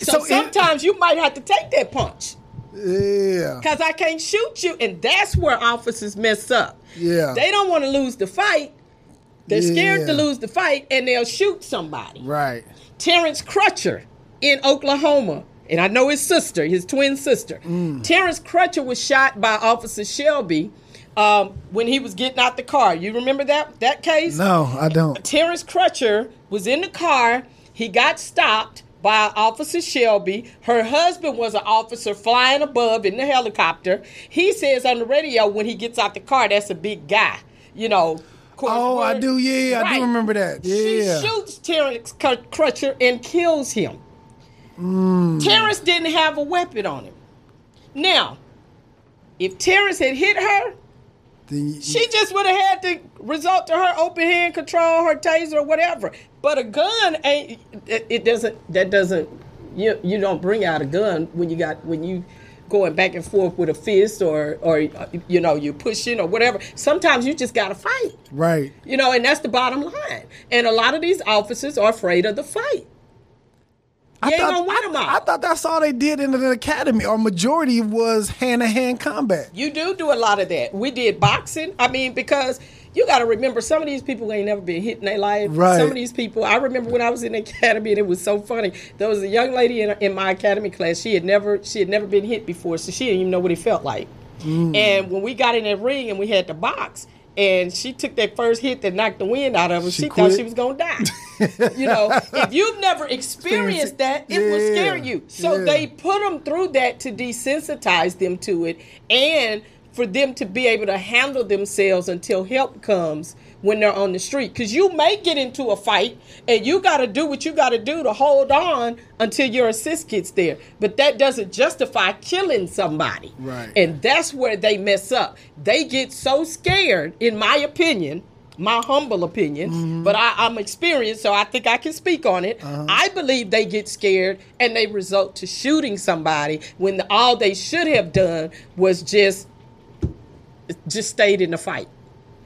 So, So it- sometimes you might have to take that punch Yeah. because I can't shoot you, and that's where officers mess up. Yeah. they don't want to lose the fight. They're scared to lose the fight, and they'll shoot somebody. Right. Terrence Crutcher in Oklahoma, and I know his sister, his twin sister. Mm. Terrence Crutcher was shot by Officer Shelby um, when he was getting out the car. You remember that that case? No, I don't. Terrence Crutcher was in the car. He got stopped by Officer Shelby. Her husband was an officer flying above in the helicopter. He says on the radio when he gets out the car, that's a big guy. You know. course, Oh, I do. Yeah, I do remember that. Yeah. She shoots Terrence Cr- Crutcher and kills him. Mm. Terrence didn't have a weapon on him. Now, if Terrence had hit her, you- she just would have had to resort to her open hand control, her taser, or whatever. But a gun ain't. It, it doesn't. That doesn't. You you don't bring out a gun when you got when you going back and forth with a fist or or you know you're pushing or whatever. Sometimes you just gotta fight. right. You know, and that's the bottom line. And a lot of these officers are afraid of the fight. You ain't gonna win I, them all. I thought that's all they did in the academy, or majority was hand to hand combat. You do do a lot of that. We did boxing. I mean, because you got to remember, some of these people ain't never been hit in their life. Right. Some of these people, I remember when I was in the academy, and it was so funny. There was a young lady in, in my academy class. She had never, she had never been hit before, so she didn't even know what it felt like. Mm. And when we got in that ring and we had to box. And she took that first hit that knocked the wind out of her. She She, thought she was gonna die. (laughs) you know, if you've never experienced that, it will scare you. So Yeah. they put them through that to desensitize them to it and for them to be able to handle themselves until help comes when they're on the street. Because you may get into a fight and you got to do what you got to do to hold on until your assist gets there. But that doesn't justify killing somebody. Right. and that's where they mess up. They get so scared in my opinion my humble opinion, mm-hmm. but I, I'm experienced, so I think I can speak on it. Uh-huh. I believe they get scared and they result to shooting somebody when the, all they should have done was just just stayed in the fight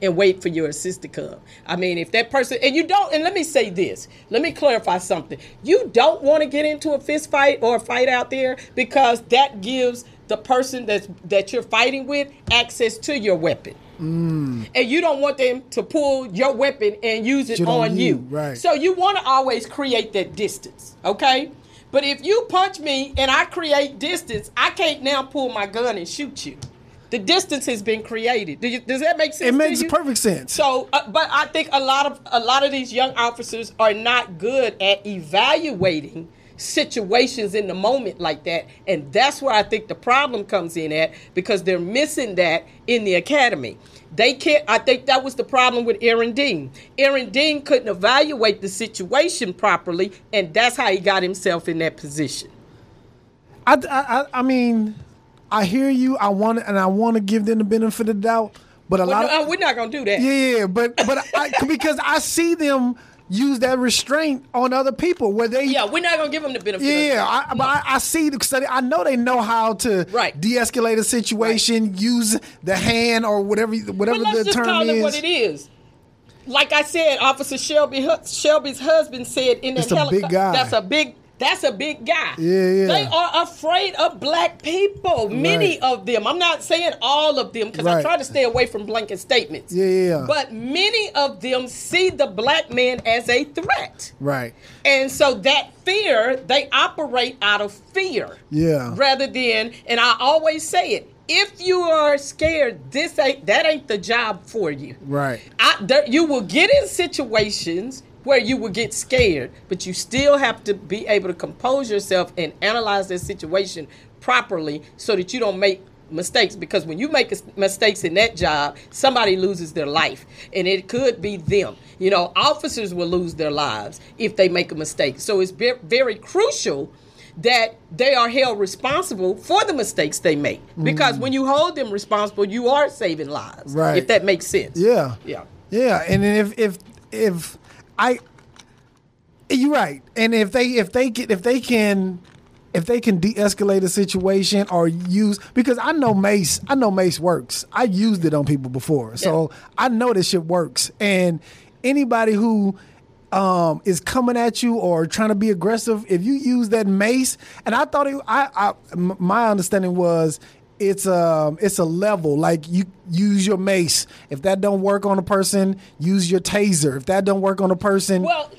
and wait for your assist to come. I mean, if that person and you don't, and let me say this, let me clarify something. You don't want to get into a fist fight or a fight out there because that gives the person that's that you're fighting with access to your weapon. Mm. And you don't want them to pull your weapon and use it Shit on you, you. right. So you want to always create that distance, okay? But if you punch me and I create distance, I can't now pull my gun and shoot you. The distance has been created. Do you, does that make sense? It makes perfect sense. So, uh, but I think a lot of a lot of these young officers are not good at evaluating situations in the moment like that, and that's where I think the problem comes in at because they're missing that in the academy. They can't. I think that was the problem with Aaron Dean. Aaron Dean couldn't evaluate the situation properly, and that's how he got himself in that position. I, I- I mean, I hear you. I want and I want to give them the benefit of the doubt, but a Well, lot. no, of, uh, we're not gonna do that. yeah, yeah, but but I, (laughs) because I see them use that restraint on other people where they. Yeah, we're not gonna give them the benefit. of the Yeah. I, but I, I see because I know they know how to Right. de-escalate a situation, use the hand or whatever whatever But let's the just term call is. it what it is. Like I said, Officer Shelby Shelby's husband said in that It's a big helicopter. guy. That's a big. That's a big guy. Yeah, yeah. They are afraid of black people. Many Right. of them. I'm not saying all of them because I try to stay away from blanket statements. Yeah, yeah, yeah. But many of them see the black man as a threat. Right. And so that fear, they operate out of fear. Yeah. Rather than, and I always say it, if you are scared, this ain't that ain't the job for you. Right. I, there, you will get in situations where you will get scared, but you still have to be able to compose yourself and analyze that situation properly so that you don't make mistakes because when you make mistakes in that job, somebody loses their life, and it could be them. You know, officers will lose their lives if they make a mistake. So it's very crucial that they are held responsible for the mistakes they make because mm. when you hold them responsible, you are saving lives. Right. If that makes sense. Yeah. Yeah. Yeah, and if if if I you're right. And if they if they can if they can if they can de-escalate a situation or use because I know mace I know mace works. I used it on people before. So I know this shit works. And anybody who um, is coming at you or trying to be aggressive, if you use that mace, and I thought it, I, I my understanding was it's um it's a level like you use your mace. If that don't work on a person, use your taser. If that don't work on a person, Well,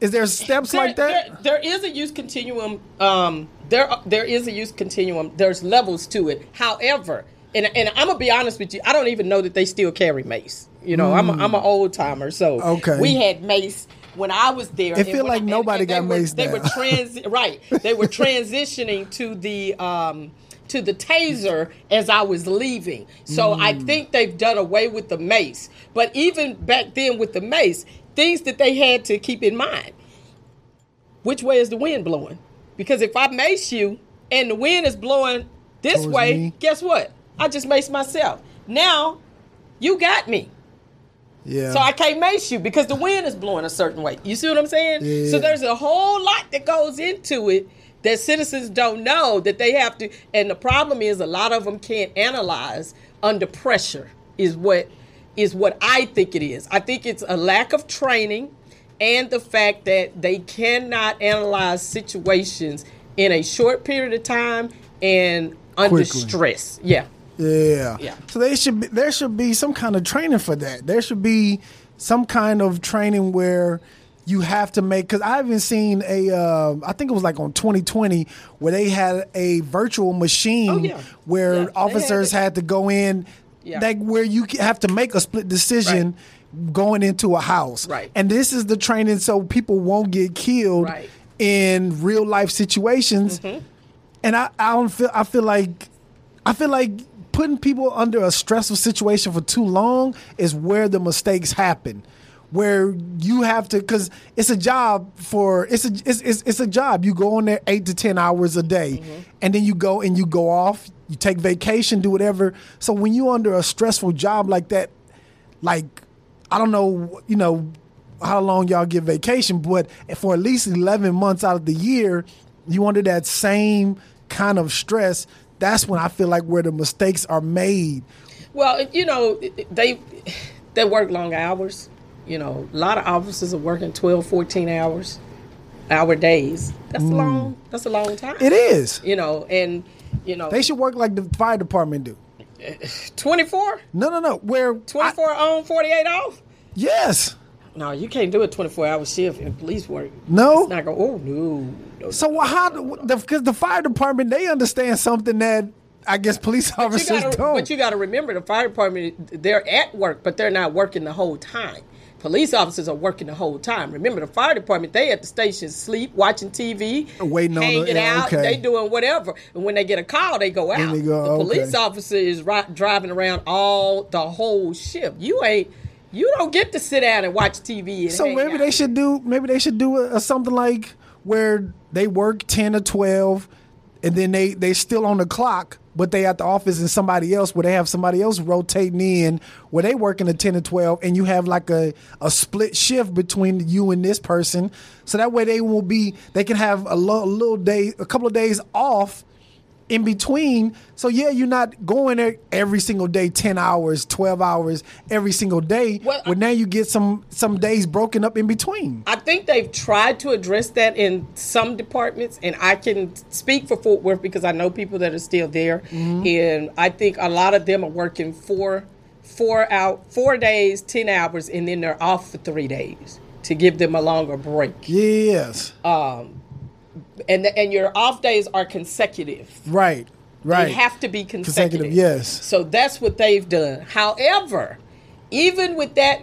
is there steps there, like that? there- there is a use continuum. Um, there, there is a use continuum. There's levels to it. However, and, and I'm gonna be honest with you, I don't even know that they still carry mace. You know, I'm a, I'm an old timer, so Hmm. Okay. we had mace when I was there. It feel like I- and- nobody and they got were- maced They were (laughs) trans right. They were transitioning to the um, to the taser as I was leaving. So I Hmm. think they've done away with the mace. But even back then with the mace, things that they had to keep in mind which way is the wind blowing? Because if I mace you and the wind is blowing this Towards way, me. guess what? I just mace myself. Now you got me. Yeah. So I can't mace you because the wind is blowing a certain way. You see what I'm saying? Yeah. So there's a whole lot that goes into it that citizens don't know that they have to and the problem is a lot of them can't analyze under pressure is what is what I think it is. I think it's a lack of training and the fact that they cannot analyze situations in a short period of time and under Quickly. stress. Yeah. Yeah. Yeah. So they should be, there should be some kind of training for that. There should be some kind of training where you have to make because I haven't seen a uh, I think it was like on 2020 where they had a virtual machine Oh, yeah. where Yeah, they had officers had to go in Yeah. like where you have to make a split decision going into a house. Right. And this is the training so people won't get killed Right. in real life situations Mm-hmm. and I, I don't feel I feel like I feel like putting people under a stressful situation for too long is where the mistakes happen. Where you have to, because it's a job for it's a it's, it's it's a job. You go in there eight to ten hours a day, mm-hmm. and then you go and you go off. You take vacation, do whatever. So when you under a stressful job like that, like I don't know, you know, how long y'all get vacation, but for at least eleven months out of the year, you under that same kind of stress. That's when I feel like where the mistakes are made. Well, you know, they they work long hours. You know, a lot of officers are working 12, 14 hours, hour days. That's a long. That's a long time. Mm. It is. You know, and you know, They should work like the fire department do. (sighs) 24, No, no, no. Where I- 24 on, 48 off. yes. No, you can't do a 24 hour shift in police work. No. It's not go. Oh no. no. So how? Because the fire department they understand something that I guess police officers gotta, don't. but you got to remember the fire department, they're at work, but they're not working the whole time. Police officers are working the whole time. Remember, the fire department, they at the station sleep, watching TV, Waiting on the- hanging yeah, out, okay. they doing whatever. And when they get a call, they go out. they go, the police officer is ri- driving around all the whole shift. You ain't, you don't get to sit down and watch TV. And So maybe out. they should do maybe they should do a, a something like where they work ten or twelve, and then they they still on the clock, but they at the office and somebody else where they have somebody else rotating in where they working a ten to twelve, and you have like a a split shift between you and this person, so that way they will be they can have a lo- little day a couple of days off in between. So yeah, you're not going there every single day, ten hours, twelve hours every single day. Well, but now you get some some days broken up in between. I think they've tried to address that in some departments, and I can speak for Fort Worth because I know people that are still there, Mm-hmm. and I think a lot of them are working four, four out, four days, ten hours, and then they're off for three days to give them a longer break. Yes, Uh, And the, and your off days are consecutive. right, right. They have to be consecutive. Consecutive, yes. So that's what they've done. However, even with that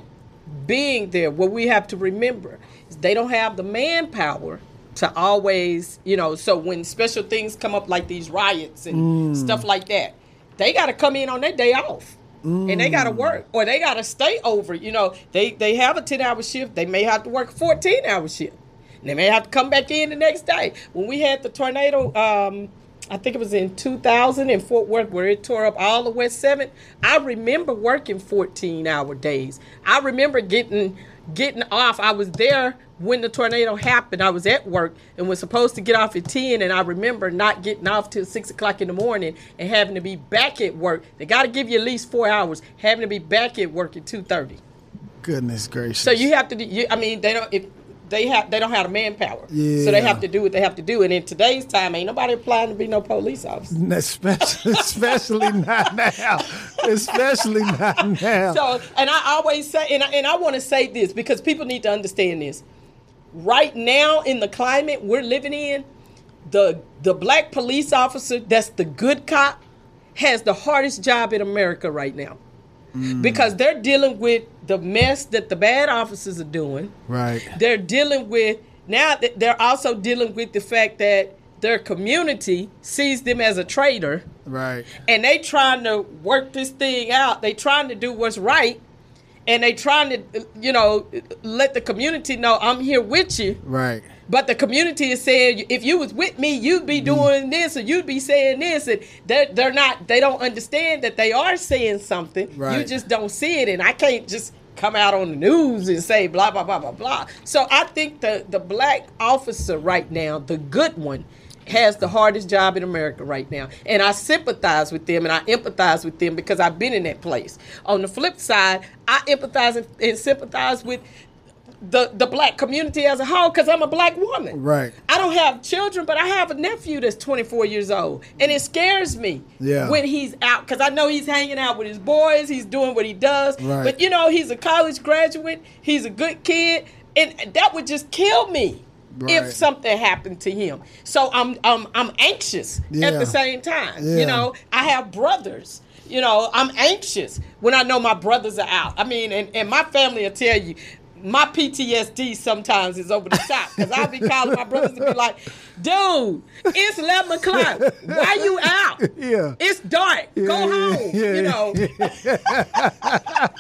being there, what we have to remember is they don't have the manpower to always, you know, so when special things come up like these riots and Mm. stuff like that, they got to come in on their day off. And they got to work, or they got to stay over. You know, they they have a ten hour shift. They may have to work a fourteen hour shift. And they may have to come back in the next day. When we had the tornado, um, I think it was in 2000 in Fort Worth, where it tore up all the West Seven. I remember working 14 hour days. I remember getting getting off. I was there when the tornado happened. I was at work and was supposed to get off at 10, and I remember not getting off till 6 o'clock in the morning and having to be back at work. They got to give you at least four hours, having to be back at work at 2.30. Goodness gracious. So you have to. You, I mean, they don't. If they have, they don't have the manpower. So they have to do what they have to do. And in today's time, ain't nobody applying to be no police officer. especially, especially (laughs) not now. Especially not now. So, and I always say, and I, and I want to say this because people need to understand this. Right now, in the climate we're living in, the the black police officer that's the good cop has the hardest job in America right now Mm. because they're dealing with the mess that the bad officers are doing. right. they're dealing with now th- they're also dealing with the fact that their community sees them as a traitor Right. and they trying to work this thing out they trying to do what's right and they trying to you know let the community know i'm here with you. Right. but the community is saying if you was with me you'd be mm-hmm. doing this or you'd be saying this. And they're, they're not they don't understand that they are saying something. Right. you just don't see it and i can't just come out on the news and say blah blah blah blah blah. So i think the the black officer right now the good one has the hardest job in America right now. And I sympathize with them and I empathize with them because I've been in that place. On the flip side, I empathize and, and sympathize with the, the black community as a whole because I'm a black woman. Right. I don't have children, but I have a nephew that's 24 years old. And it scares me Yeah. when he's out because I know he's hanging out with his boys, he's doing what he does. Right. But you know, he's a college graduate, he's a good kid, and that would just kill me. Right. If something happened to him, so I'm I'm I'm anxious Yeah. at the same time. Yeah. You know, I have brothers. You know, I'm anxious when I know my brothers are out. I mean, and, and my family will tell you, my PTSD sometimes is over the top because I'll be calling my brothers and be like, dude, it's 11 o'clock. Why you out? Yeah. It's dark. Go Yeah, home. yeah, you know. (laughs)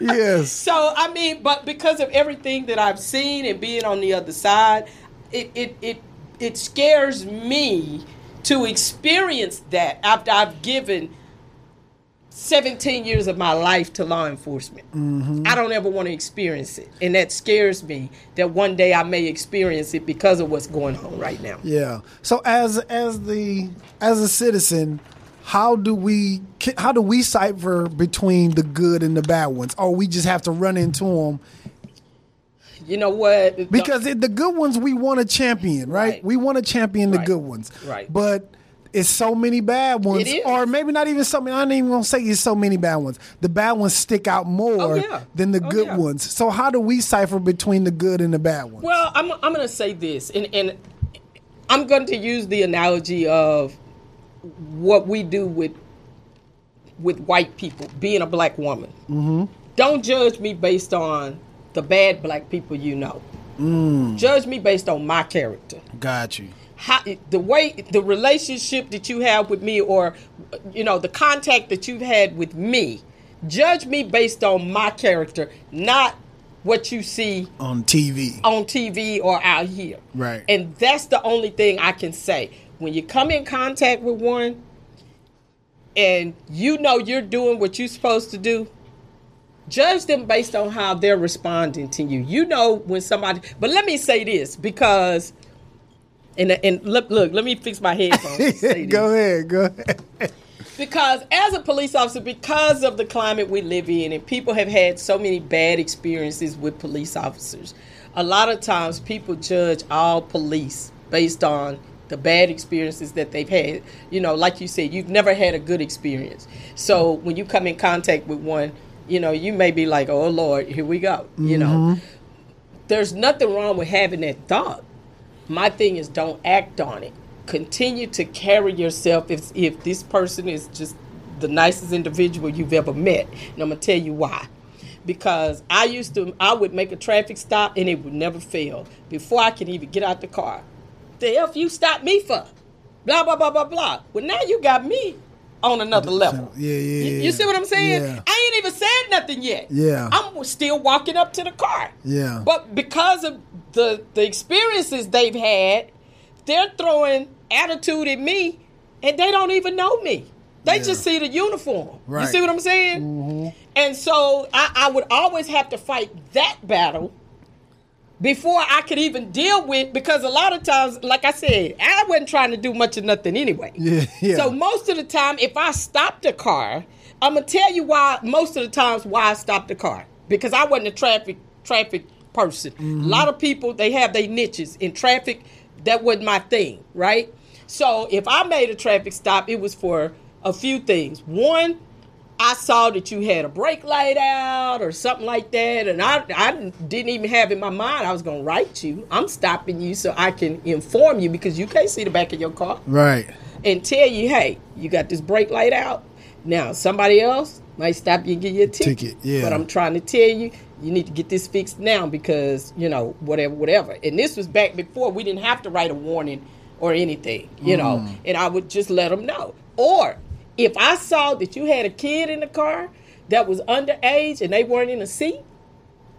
Yes. So I mean, but because of everything that I've seen and being on the other side, it it it, it scares me to experience that after I've given 17 years of my life to law enforcement. Mm-hmm. I don't ever want to experience it. And that scares me that one day I may experience it because of what's going on right now. Yeah. So as as the as a citizen, how do we how do we cipher between the good and the bad ones, or we just have to run into them? You know what? Because the good ones we want to champion, right? Right. We want to champion the Right. good ones, Right. But it's so many bad ones, or maybe not even so many. I ain't even gonna say it's so many bad ones. The bad ones stick out more Oh, yeah. than the Oh, good yeah. ones. So how do we cipher between the good and the bad ones? Well, I'm, I'm going to say this, and, and I'm going to use the analogy of what we do with with white people, being a black woman. Mm-hmm. Don't judge me based on the bad black people you know. Judge me based on my character Got you. How the way the relationship that you have with me or you know the contact that you've had with me. Judge me based on my character not what you see On TV, on TV or out here. Right. and that's the only thing I can say. When you come in contact with one and you know you're doing what you're supposed to do judge them based on how they're responding to you. You know when somebody but let me say this because and and look look let me fix my headphones and (laughs) say this. go ahead, go ahead. because as a police officer because of the climate we live in and people have had so many bad experiences with police officers a lot of times people judge all police based on the bad experiences that they've had you know like you said you've never had a good experience so when you come in contact with one you know you may be like oh lord here we go you know mm-hmm. there's nothing wrong with having that thought. My thing is don't act on it. Continue to carry yourself if if this person is just the nicest individual you've ever met. And I'm gonna tell you why. Because I used to I would make a traffic stop and it would never fail. Before I could even get out the car. The F you stopped me for? Blah blah blah blah blah. Well now you got me on another level. Yeah, yeah, You, yeah. you see what I'm saying? Yeah. I ain't even said nothing yet. Yeah. I'm still walking up to the car. Yeah. But because of the the experiences they've had, they're throwing attitude at me, and they don't even know me. They Yeah. just see the uniform. You see what I'm saying? Mm-hmm. And so I, I would always have to fight that battle before I could even deal with because a lot of times, like I said, I wasn't trying to do much of nothing anyway. Yeah, yeah. So most of the time, if I stopped the car, I'm gonna tell you why. Most of the times, why I stopped the car because I wasn't a traffic traffic person. Mm-hmm. A lot of people they have their niches in traffic. That wasn't my thing, right? So if I made a traffic stop, it was for a few things. One, I saw that you had a brake light out or something like that, and I, I didn't even have in my mind I was going to write you. I'm stopping you so I can inform you because you can't see the back of your car Right. and tell you, hey, you got this brake light out. Now, somebody else might stop you and give you a ticket. Ticket, yeah. But I'm trying to tell you, you need to get this fixed now because, you know, whatever, whatever. And this was back before we didn't have to write a warning or anything, you know, Mm. and I would just let them know. Or if I saw that you had a kid in the car that was underage and they weren't in a seat,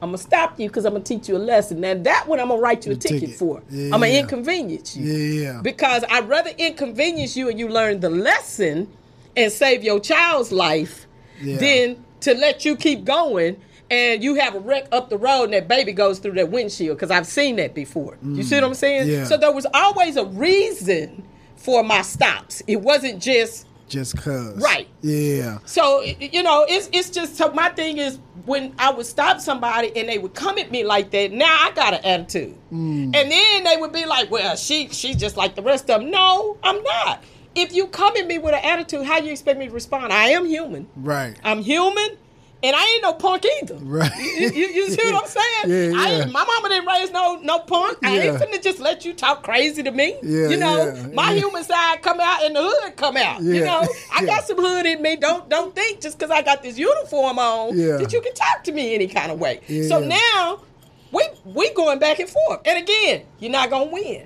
I'm gonna stop you because I'm gonna teach you a lesson. Now that one I'm gonna write you a The ticket, ticket. for. Yeah. I'm gonna inconvenience you. Yeah. Because I'd rather inconvenience you and you learn the lesson and save your child's life Yeah. than to let you keep going and you have a wreck up the road and that baby goes through that windshield. Because I've seen that before. You see what I'm saying? Mm. Yeah. So there was always a reason for my stops. It wasn't just Just cause. Right. Yeah. so you know, it's it's just so my thing is when I would stop somebody and they would come at me like that. Now I got an attitude, Mm. and then they would be like, "Well, she she's just like the rest of them." No, I'm not. If you come at me with an attitude, how do you expect me to respond? I am human. Right. I'm human, and I ain't no punk either. Right. You, you, you see what I'm saying? (laughs) Yeah, I yeah. ain't, my mama didn't raise no no punk. I ain't Yeah. finna just let you talk crazy to me. Yeah, you know, yeah, my yeah. human side come out and the hood come out. You know, I got some hood in me. Don't don't think just because I got this uniform on that you can talk to me any kind of way. So now we we going back and forth. And again, you're not gonna win.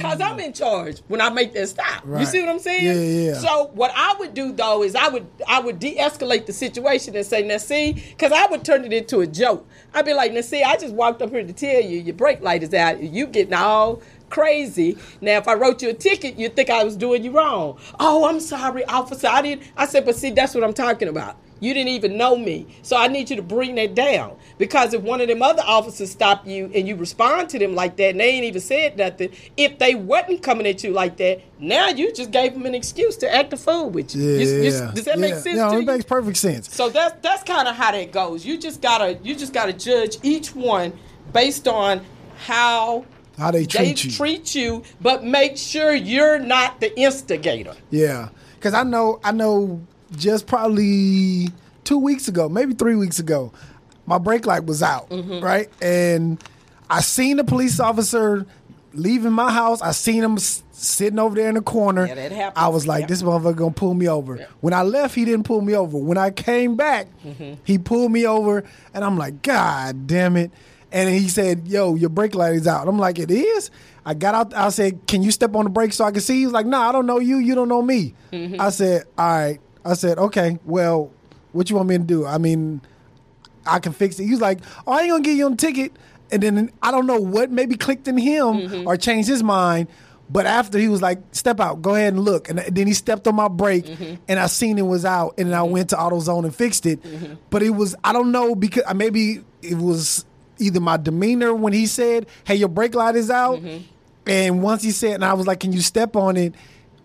Cause I'm in charge when I make that stop. You see what I'm saying? Yeah, yeah. So what I would do though is I would I would de-escalate the situation and say, now see, because I would turn it into a joke. I'd be like, now see, I just walked up here to tell you your brake light is out. You getting all crazy. Now if I wrote you a ticket, you'd think I was doing you wrong. Oh, I'm sorry, officer. I didn't. I said, but see, that's what I'm talking about. You didn't even know me. So I need you to bring that down. Because if one of them other officers stop you and you respond to them like that and they ain't even said nothing, if they wasn't coming at you like that, now you just gave them an excuse to act a fool with you. Yeah. You- you- does that make sense No, it you? makes perfect sense. So that's that's kind of how that goes. You just gotta you just gotta judge each one based on how How they treat they you. treat you, but make sure you're not the instigator. Yeah, because I know, I know, just probably two weeks ago, maybe three weeks ago, my brake light was out, Mm-hmm. right, and I seen the police officer leaving my house. I seen him s- sitting over there in the corner. Yeah, that happens. I was like, Yeah. this motherfucker gonna pull me over. When I left, he didn't pull me over. When I came back, Mm-hmm. he pulled me over, and I'm like, God damn it. And he said, Yo, your brake light is out. I'm like, It is? I got out. I said, Can you step on the brake so I can see? He was like, No, I don't know you. You don't know me. Mm-hmm. I said, All right. I said, Okay, well, what you want me to do? I mean, I can fix it. He was like, Oh, I ain't gonna give you on ticket. And then I don't know what maybe clicked in him Mm-hmm. or changed his mind. But after he was like, step out, go ahead and look. And then he stepped on my brake Mm-hmm. and I seen it was out. And then I went to AutoZone and fixed it. But it was, I don't know, because uh, maybe it was either my demeanor when he said, hey, your brake light is out. Mm-hmm. And once he said, and I was like, can you step on it?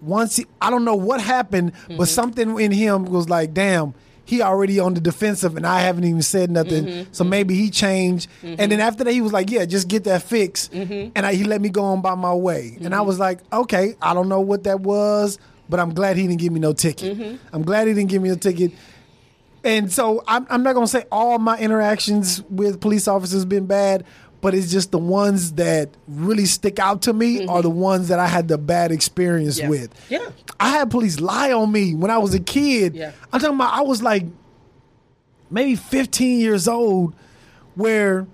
Once he, I don't know what happened, Mm-hmm. but something in him was like, damn, he already on the defensive and I haven't even said nothing. Mm-hmm. So maybe he changed. And then after that, he was like, yeah, just get that fixed. Mm-hmm. And I, he let me go on by my way. And I was like, okay, I don't know what that was, but I'm glad he didn't give me no ticket. Mm-hmm. I'm glad he didn't give me a ticket. And so I'm, I'm not gonna say all my interactions with police officers been bad, but it's just the ones that really stick out to me are the ones that I had the bad experience Mm-hmm. Yeah. with. Yeah. I had police lie on me when I was a kid. Yeah. I'm talking about I was like maybe 15 years old, where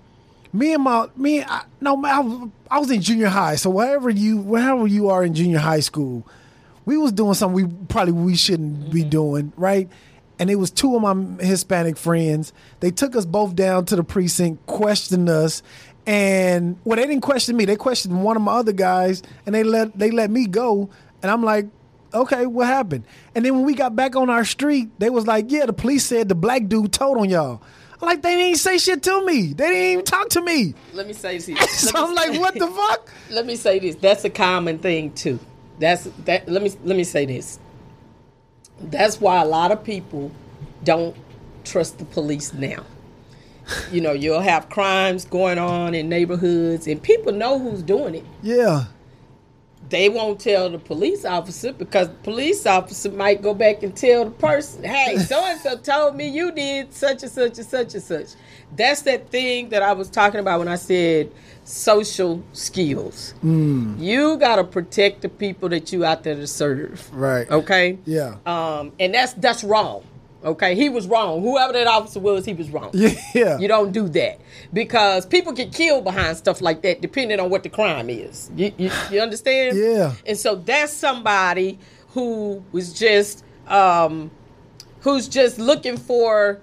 me and my me I, no I was, I was in junior high. So wherever you wherever you are in junior high school, we was doing something we probably we shouldn't be doing, right? And it was two of my Hispanic friends. They took us both down to the precinct, questioned us, and well, they didn't question me. They questioned one of my other guys, and they let they let me go. And I'm like, okay, what happened? And then when we got back on our street, they was like, yeah, the police said the black dude told on y'all. I'm like, they didn't say shit to me. They didn't even talk to me. Let me say this. (laughs) so I'm like, what the (laughs) fuck? Let me say this. That's a common thing too. That's that. Let me let me say this. That's why a lot of people don't trust the police now. You know, you'll have crimes going on in neighborhoods, and people know who's doing it. Yeah. They won't tell the police officer because the police officer might go back and tell the person, hey, so and so told me you did such and such and such and such. That's that thing that I was talking about when I said social skills. Mm. You got to protect the people that you out there to serve. Right. Okay? Yeah. Um, and that's that's wrong. Okay, he was wrong. Whoever that officer was, he was wrong. (laughs) Yeah. You don't do that because people get killed behind stuff like that, depending on what the crime is. You, you, you understand? Yeah. And so that's somebody who was just, um, who's just looking for,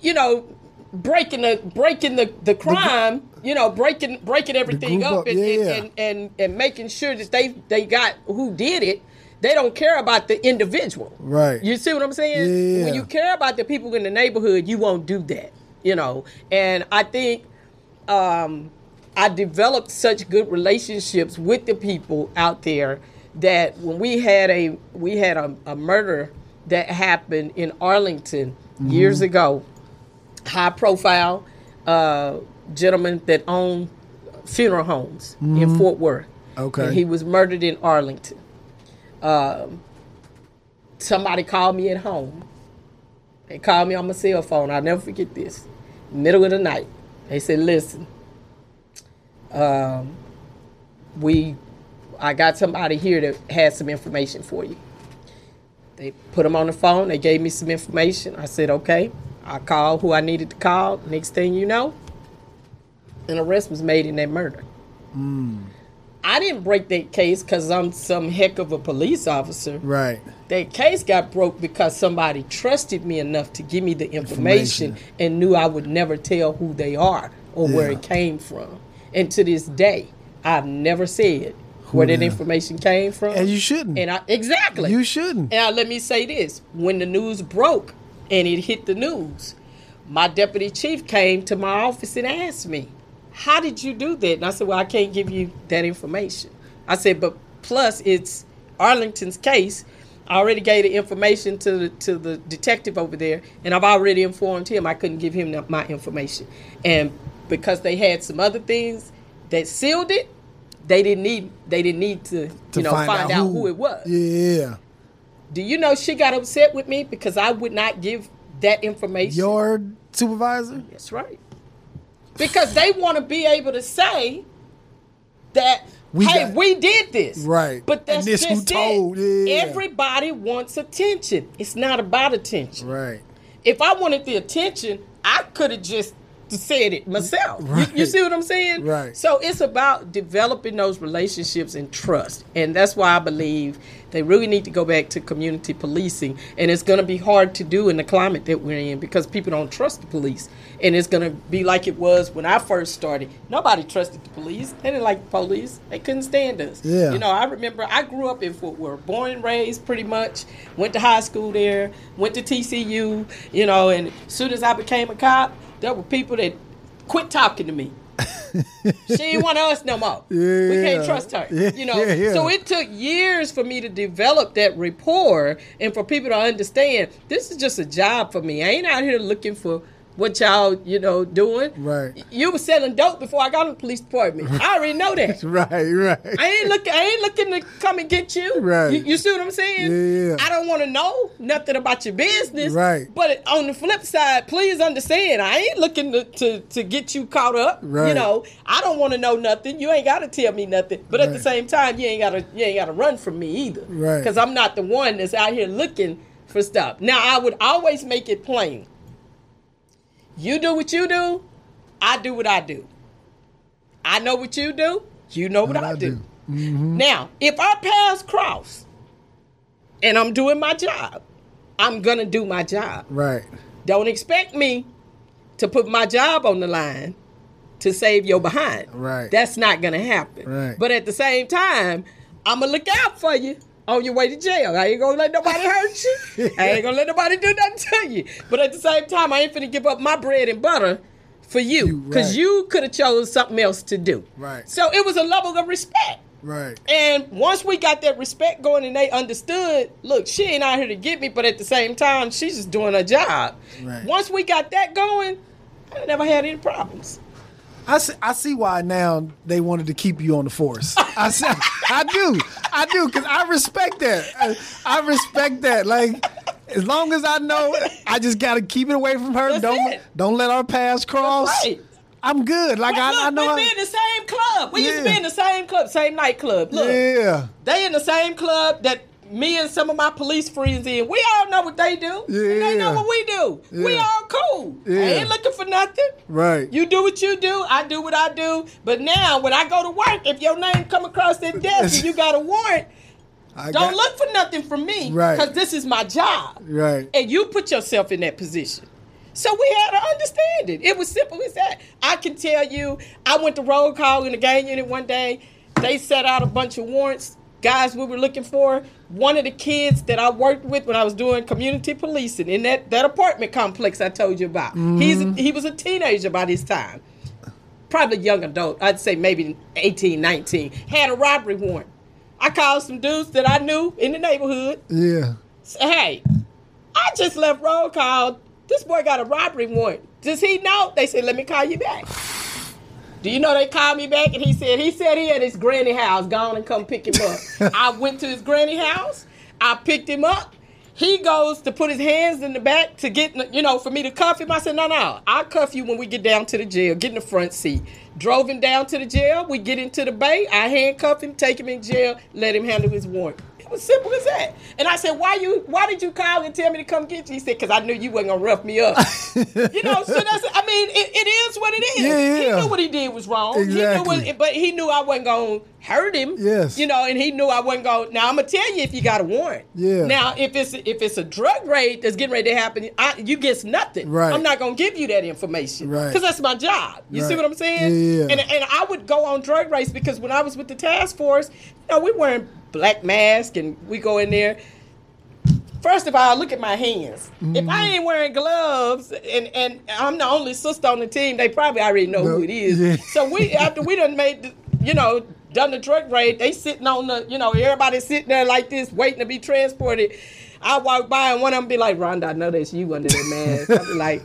you know, breaking the breaking the, the crime. you know, breaking breaking everything up, up, and, yeah, and, yeah. and, and and making sure that they they got who did it. They don't care about the individual. Right. You see what I'm saying? Yeah. When you care about the people in the neighborhood, you won't do that. You know, and I think um, I developed such good relationships with the people out there that when we had a we had a, a murder that happened in Arlington years ago, high profile uh, gentleman that owned funeral homes in Fort Worth. Okay. And he was murdered in Arlington. Um, somebody called me at home. They called me on my cell phone. I'll never forget this. Middle of the night. They said, listen, um, we, I got somebody here that has some information for you. They put them on the phone. They gave me some information. I said, okay. I called who I needed to call. Next thing you know, an arrest was made in that murder. Hmm. I didn't break that case because I'm some heck of a police officer. Right. That case got broke because somebody trusted me enough to give me the information, Information. and knew I would never tell who they are or where it came from. And to this day, I've never said where that information came from. And you shouldn't. And I exactly. You shouldn't. And now let me say this: when the news broke and it hit the news, my deputy chief came to my office and asked me, "How did you do that?" And I said, "Well, I can't give you that information." I said, "But plus, it's Arlington's case. I already gave the information to the, to the detective over there, and I've already informed him I couldn't give him my information. And because they had some other things that sealed it, they didn't need they didn't need to, To you know find, out, who, it was." Yeah. Do you know she got upset with me because I would not give that information? Your supervisor? That's right. Because they want to be able to say that, We hey, got- we did this. Right. But that's And this who just told, it. yeah. Everybody wants attention. It's not about attention. Right. If I wanted the attention, I could have just said it myself. You- You, see what I'm saying? Right. So it's about developing those relationships and trust. And that's why I believe they really need to go back to community policing. And it's going to be hard to do in the climate that we're in because people don't trust the police. And it's going to be like it was when I first started. Nobody trusted the police. They didn't like the police. They couldn't stand us. Yeah. You know, I remember I grew up in Fort Worth, born and raised pretty much. Went to high school there, went to TCU, you know, and as soon as I became a cop, there were people that quit talking to me. (laughs) she ain't one of us no more. We can't trust her. Yeah, You know. yeah, yeah. So it took years for me to develop that rapport and for people to understand this is just a job for me. I ain't out here looking for what y'all, you know, doing. Right. You was selling dope before I got in the police department. I already know that. (laughs) Right, right. I ain't looking. I ain't looking to come and get you. Right. You, you see what I'm saying? Yeah. I don't want to know nothing about your business. Right. But on the flip side, please understand, I ain't looking to to, to get you caught up. Right. You know, I don't want to know nothing. You ain't got to tell me nothing. But at the same time, you ain't got to you ain't got to run from me either. Right. Because I'm not the one that's out here looking for stuff. Now, I would always make it plain. You do what you do. I do what I do. I know what you do. You know what, What I, I do. do. Mm-hmm. Now, if our paths cross and I'm doing my job, I'm gonna do my job. Right. Don't expect me to put my job on the line to save your behind. Right. That's not gonna happen. Right. But at the same time, I'm gonna look out for you Oh, on your way to jail. I ain't gonna let nobody hurt you. (laughs) I ain't gonna let nobody do nothing to you. But at the same time, I ain't finna give up my bread and butter for you You- because right. you could have chose something else to do. Right. So it was a level of respect. Right. And once we got that respect going and they understood, look, she ain't out here to get me, but at the same time, she's just doing her job. Right. Once we got that going, I never had any problems. I see, I see why now they wanted to keep you on the force. I see, I do, I do, because I respect that. I, I respect that. Like, as long as I know, I just got to keep it away from her. That's don't it. don't let our paths cross. right. I'm good. Like I, Look, I know. we be in the same club. We used to be in the same club, same nightclub. Look, yeah, they in the same club that me and some of my police friends in. We all know what they do. and they know what we do. We all cool. I Yeah. ain't looking for nothing. right. You do what you do, I do what I do. But now, when I go to work, if your name come across that desk and you got a warrant, I don't got- look for nothing from me Right. because this is my job. Right. And you put yourself in that position. So we had to understand it. It was simple as that. I can tell you, I went to roll call in the gang unit one day. They set out a bunch of warrants, guys we were looking for. One of the kids that I worked with when I was doing community policing in that, that apartment complex I told you about. He's he was a teenager by this time. Probably young adult. I'd say maybe 18, 19. Had a robbery warrant. I called some dudes that I knew in the neighborhood. Yeah. Say, hey, I just left roll call. This boy got a robbery warrant. Does he know? They said, let me call you back. Do you know they called me back and he said he said he at his granny house. Go on and come pick him up. (laughs) I went to his granny house. I picked him up. He goes to put his hands in the back to get you know for me to cuff him. I said no no I'll cuff you when we get down to the jail. Get in the front seat. Drove him down to the jail. We get into the bay. I handcuff him, take him in jail, let him handle his warrant. Was simple as that. And I said, why you? Why did you call and tell me to come get you? He said, because I knew you wasn't gonna rough me up. (laughs) you know, so that's. I mean, it, it is what it is. Yeah, He knew what he did was wrong. He knew Exactly. what, but he knew I wasn't gonna hurt him. Yes. You know, and he knew I wasn't gonna. Now I'm gonna tell you if you got a warrant. Yeah. Now if it's if it's a drug raid that's getting ready to happen, I, you get nothing. Right. I'm not gonna give you that information. Right. Because that's my job. You see what I'm saying? Yeah, yeah. And and I would go on drug raids because when I was with the task force, you know, we wearing black mask and we go in there. First of all, look at my hands. If I ain't wearing gloves and, and I'm the only sister on the team, they probably already know No, who it is. yeah. So we after we done made the, you know, done the drug raid, they sitting on the, you know, everybody sitting there like this, waiting to be transported. I walk by and one of them be like, Rhonda, I know that's you under that mask. I be like,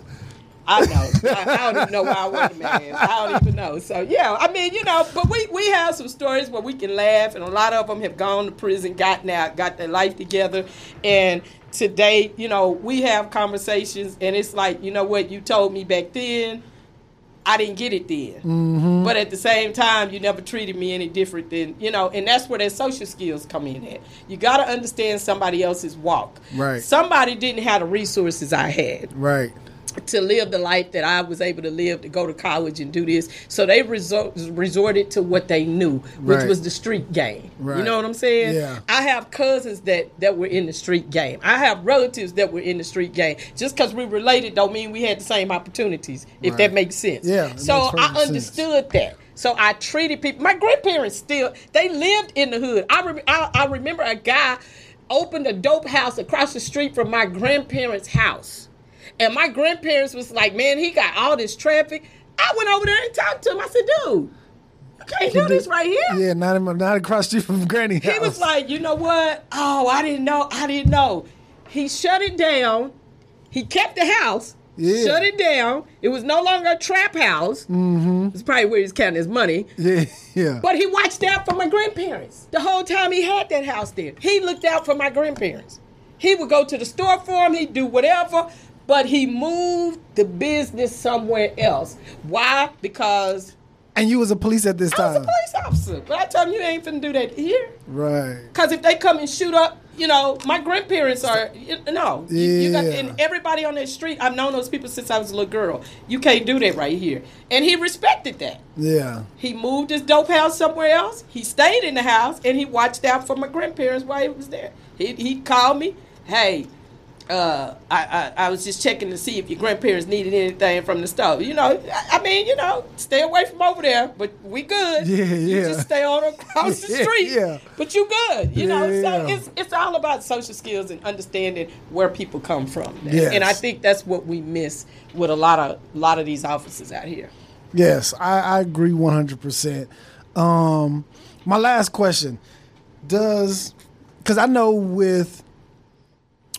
I know. I, I don't even know why I wear the mask. I don't even know. So yeah, I mean, you know, but we we have some stories where we can laugh, and a lot of them have gone to prison, gotten out, got their life together, and today, you know, we have conversations, and it's like, you know what, you told me back then. I didn't get it then. Mm-hmm. But at the same time, you never treated me any different than, you know, and that's where their social skills come in at. You got to understand somebody else's walk. Right. Somebody didn't have the resources I had Right. To live the life that I was able to live, to go to college and do this. So they resort, resorted to what they knew, which Right. was the street game. You know what I'm saying? Yeah. I have cousins that, that were in the street game. I have relatives that were in the street game. Just because we related don't mean we had the same opportunities, if Right. that makes sense. Yeah, So I sense. understood that. So I treated people. My grandparents still they lived in the hood. I, rem, I I remember a guy opened a dope house across the street from my grandparents' house. And my grandparents was like, man, he got all this traffic. I went over there and talked to him. I said, dude, you can't do this right here. Yeah, not in my, not across street from Granny house. He was like, you know what? Oh, I didn't know. I didn't know. He shut it down. He kept the house. Yeah. Shut it down. It was no longer a trap house. Mm-hmm. It's probably where he's counting his money. yeah, (laughs) yeah. But he watched out for my grandparents. The whole time he had that house there. He looked out for my grandparents. He would go to the store for him, he'd do whatever, but he moved the business somewhere else. Why? Because and you was a police at this time. I was a police officer. But I told him you ain't finna do that here. Right. Because if they come and shoot up, you know, my grandparents are you, no. You, you got, Yeah. and everybody on that street, I've known those people since I was a little girl. You can't do that right here, and he respected that. Yeah. He moved his dope house somewhere else. He stayed in the house and he watched out for my grandparents while he was there. He he called me, hey, uh, I, I I was just checking to see if your grandparents needed anything from the store. You know, I, I mean, you know, stay away from over there, but we good. Yeah, You yeah. just stay on across (laughs) the street. yeah. But you good. You know, Yeah, so yeah. it's it's all about social skills and understanding where people come from. And- Yes. And I think that's what we miss with a lot of a lot of these officers out here. Yes, I, I agree one hundred percent. Um, my last question: Does because I know with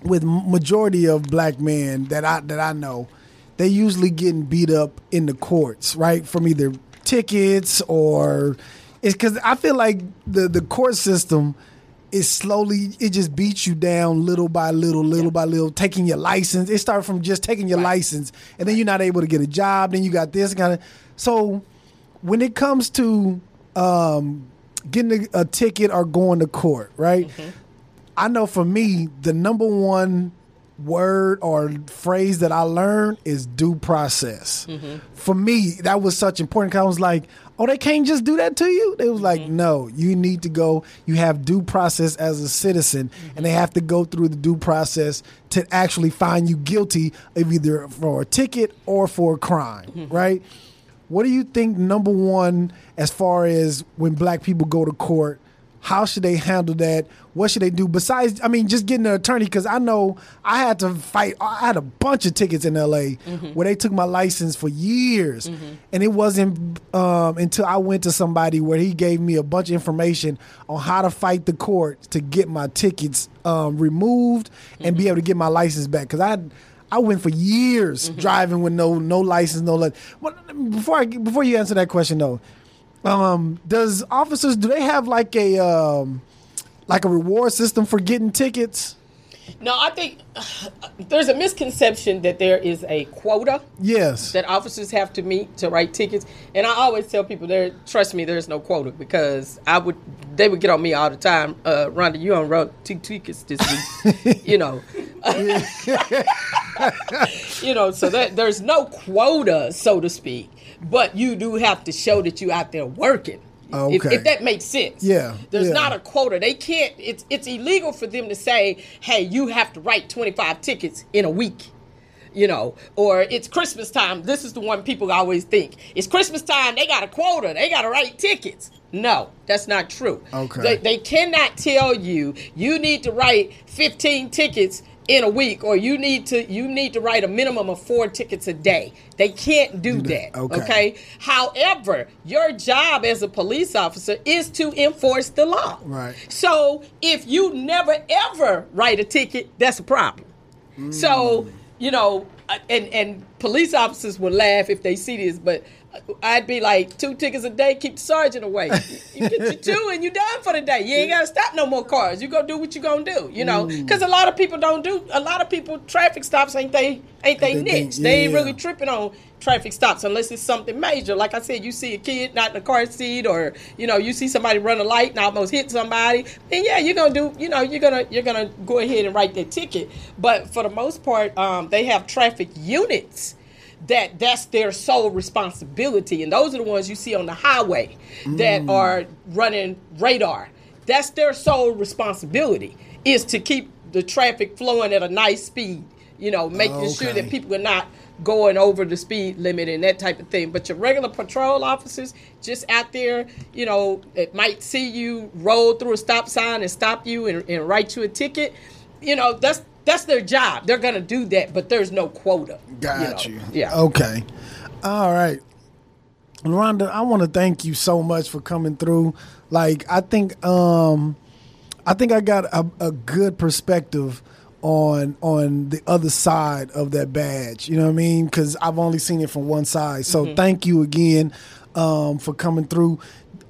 with majority of black men that I that I know, they usually getting beat up in the courts, right? From either tickets or it's because I feel like the the court system is slowly it just beats you down little by little, little by little, taking your license. It started from just taking your license, and then you're not able to get a job. Then you got this kind of so when it comes to um, getting a, a ticket or going to court, right? I know for me, the number one word or phrase that I learned is due process. Mm-hmm. For me, that was such important because I was like, oh, they can't just do that to you? They was like, mm-hmm. no, you need to go, you have due process as a citizen, and they mm-hmm. have to go through the due process to actually find you guilty of either for a ticket or for a crime, right? What do you think number one as far as when black people go to court? How should they handle that? What should they do besides? I mean, just getting an attorney because I know I had to fight. I had a bunch of tickets in L.A. where they took my license for years, and it wasn't um, until I went to somebody where he gave me a bunch of information on how to fight the court to get my tickets um, removed and be able to get my license back because I. I went for years driving with no no license, no. Well, before I before you answer that question though, um, does officers do they have like a um, like a reward system for getting tickets? No, I think there's a misconception that there is a quota Yes. that officers have to meet to write tickets. And I always tell people there trust me, there's no quota because I would they would get on me all the time. Uh Rhonda, you on wrote two tickets this week. (laughs) you know. (laughs) you know, so that there's no quota, so to speak. But you do have to show that you out there working. If, Okay. if that makes sense. Yeah, There's yeah. not a quota. They can't it's it's illegal for them to say, "Hey, you have to write 25 tickets in a week." You know, or it's Christmas time. This is the one people always think. It's Christmas time, they got a quota. They got to write tickets. No, that's not true. Okay. They, they cannot tell you you need to write 15 tickets in a week or you need to you need to write a minimum of 4 tickets a day. They can't do that. Okay. okay? However, your job as a police officer is to enforce the law. Right. So if you never ever write a ticket, that's a problem. So you know, uh, and and police officers will laugh if they see this, but I'd be like, two tickets a day, keep the sergeant away. (laughs) You get your two and you done for the day. You ain't gotta stop no more cars. You go do what you gonna do, you know? Because a lot of people don't do. A lot of people traffic stops ain't they ain't they They niche. They ain't yeah. really tripping on traffic stops unless it's something major. Like I said, you see a kid not in a car seat, or you know, you see somebody run a light and almost hit somebody. Then yeah, you're gonna do. You know, you're gonna you're gonna go ahead and write that ticket. But for the most part, um, they have traffic units that that's their sole responsibility, and those are the ones you see on the highway that mm. are running radar. That's their sole responsibility is to keep the traffic flowing at a nice speed. You know, making sure that people are not going over the speed limit and that type of thing. But your regular patrol officers just out there, you know, it might see you roll through a stop sign and stop you and, and write you a ticket. You know, that's that's their job. They're gonna do that, but there's no quota. Got know. you. Yeah. Okay. All right. Rhonda, I want to thank you so much for coming through. Like, I think, um, I think I got a, a good perspective on on the other side of that badge. You know what I mean? Because I've only seen it from one side. So Mm-hmm. thank you again um, for coming through.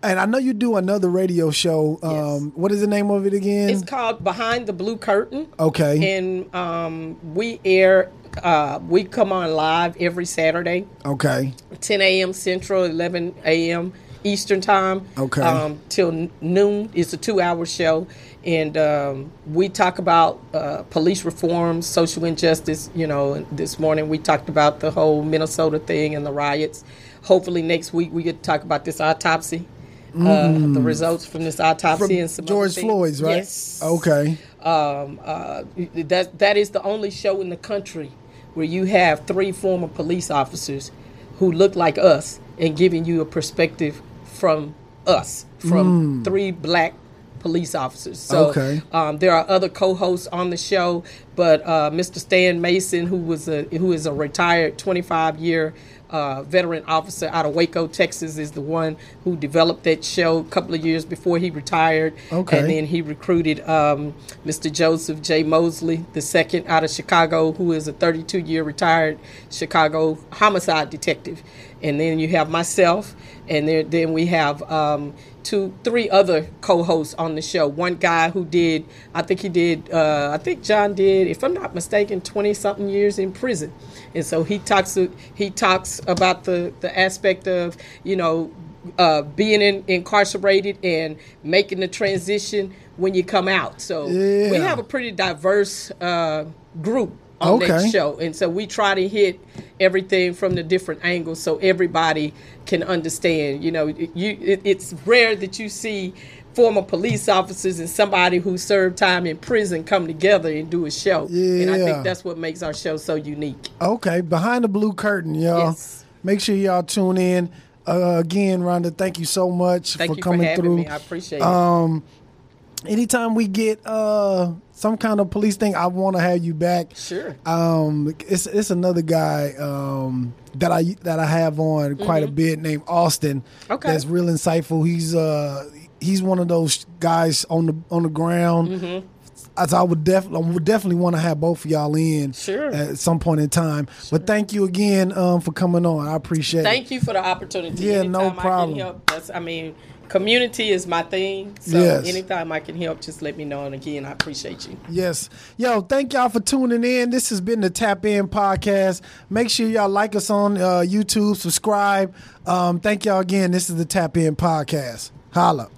And I know you do another radio show. Um, What is the name of it again? It's called Behind the Blue Curtain. okay. And um, we air. Uh, we come on live every Saturday. okay. 10 a.m. Central, 11 a.m. Eastern time. Okay. Um, till noon. It's a two-hour show, and um, we talk about uh, police reform, social injustice. You know, this morning we talked about the whole Minnesota thing and the riots. Hopefully next week we get to talk about this autopsy. Uh, the results from this autopsy Mm. From and some George. Floyd's, right? Yes Okay. um, uh, that that is the only show in the country where you have three former police officers who look like us and giving you a perspective from us, from three black police officers. So Okay. um, there are other co-hosts on the show, but uh, Mr. Stan Mason, who was a who is a retired 25 year uh, veteran officer out of Waco, Texas, is the one who developed that show a couple of years before he retired. Okay. And then he recruited um, Mr. Joseph J. Mosley, the second out of Chicago, who is a 32 year retired Chicago homicide detective. And then you have myself, and there, then we have um, two, three other co-hosts on the show. One guy who did, I think he did, uh, I think John did, if I'm not mistaken, 20 something years in prison. And so he talks, he talks about the the aspect of, you know, uh, being in, incarcerated and making the transition when you come out. So we have a pretty diverse uh, group on Okay. that show, and so we try to hit everything from the different angles so everybody can understand. You know, you it, it's rare that you see former police officers and somebody who served time in prison come together and do a show. And I think that's what makes our show so unique. Okay, behind the blue curtain, y'all. Yes. Make sure y'all tune in. Uh, again, Rhonda, thank you so much Thank for you for coming having through. me. I appreciate it. Anytime we get uh, some kind of police thing, I want to have you back. Sure. Um, it's it's another guy um, that I that I have on quite a bit named Austin. Mm-hmm. Okay. That's real insightful. He's uh he's one of those guys on the on the ground. Mm-hmm. As I would definitely would definitely want to have both of y'all in Sure. at some point in time. But thank you again um, for coming on. I appreciate it. Thank you for the opportunity. Yeah, no anytime I problem. can help, that's, I mean, community is my thing. So Yes. anytime I can help, just let me know. And again, I appreciate you. Yes. Yo, thank y'all for tuning in. This has been the Tap In Podcast. Make sure y'all like us on uh, YouTube, subscribe. Um, thank y'all again. This is the Tap In Podcast. Holla.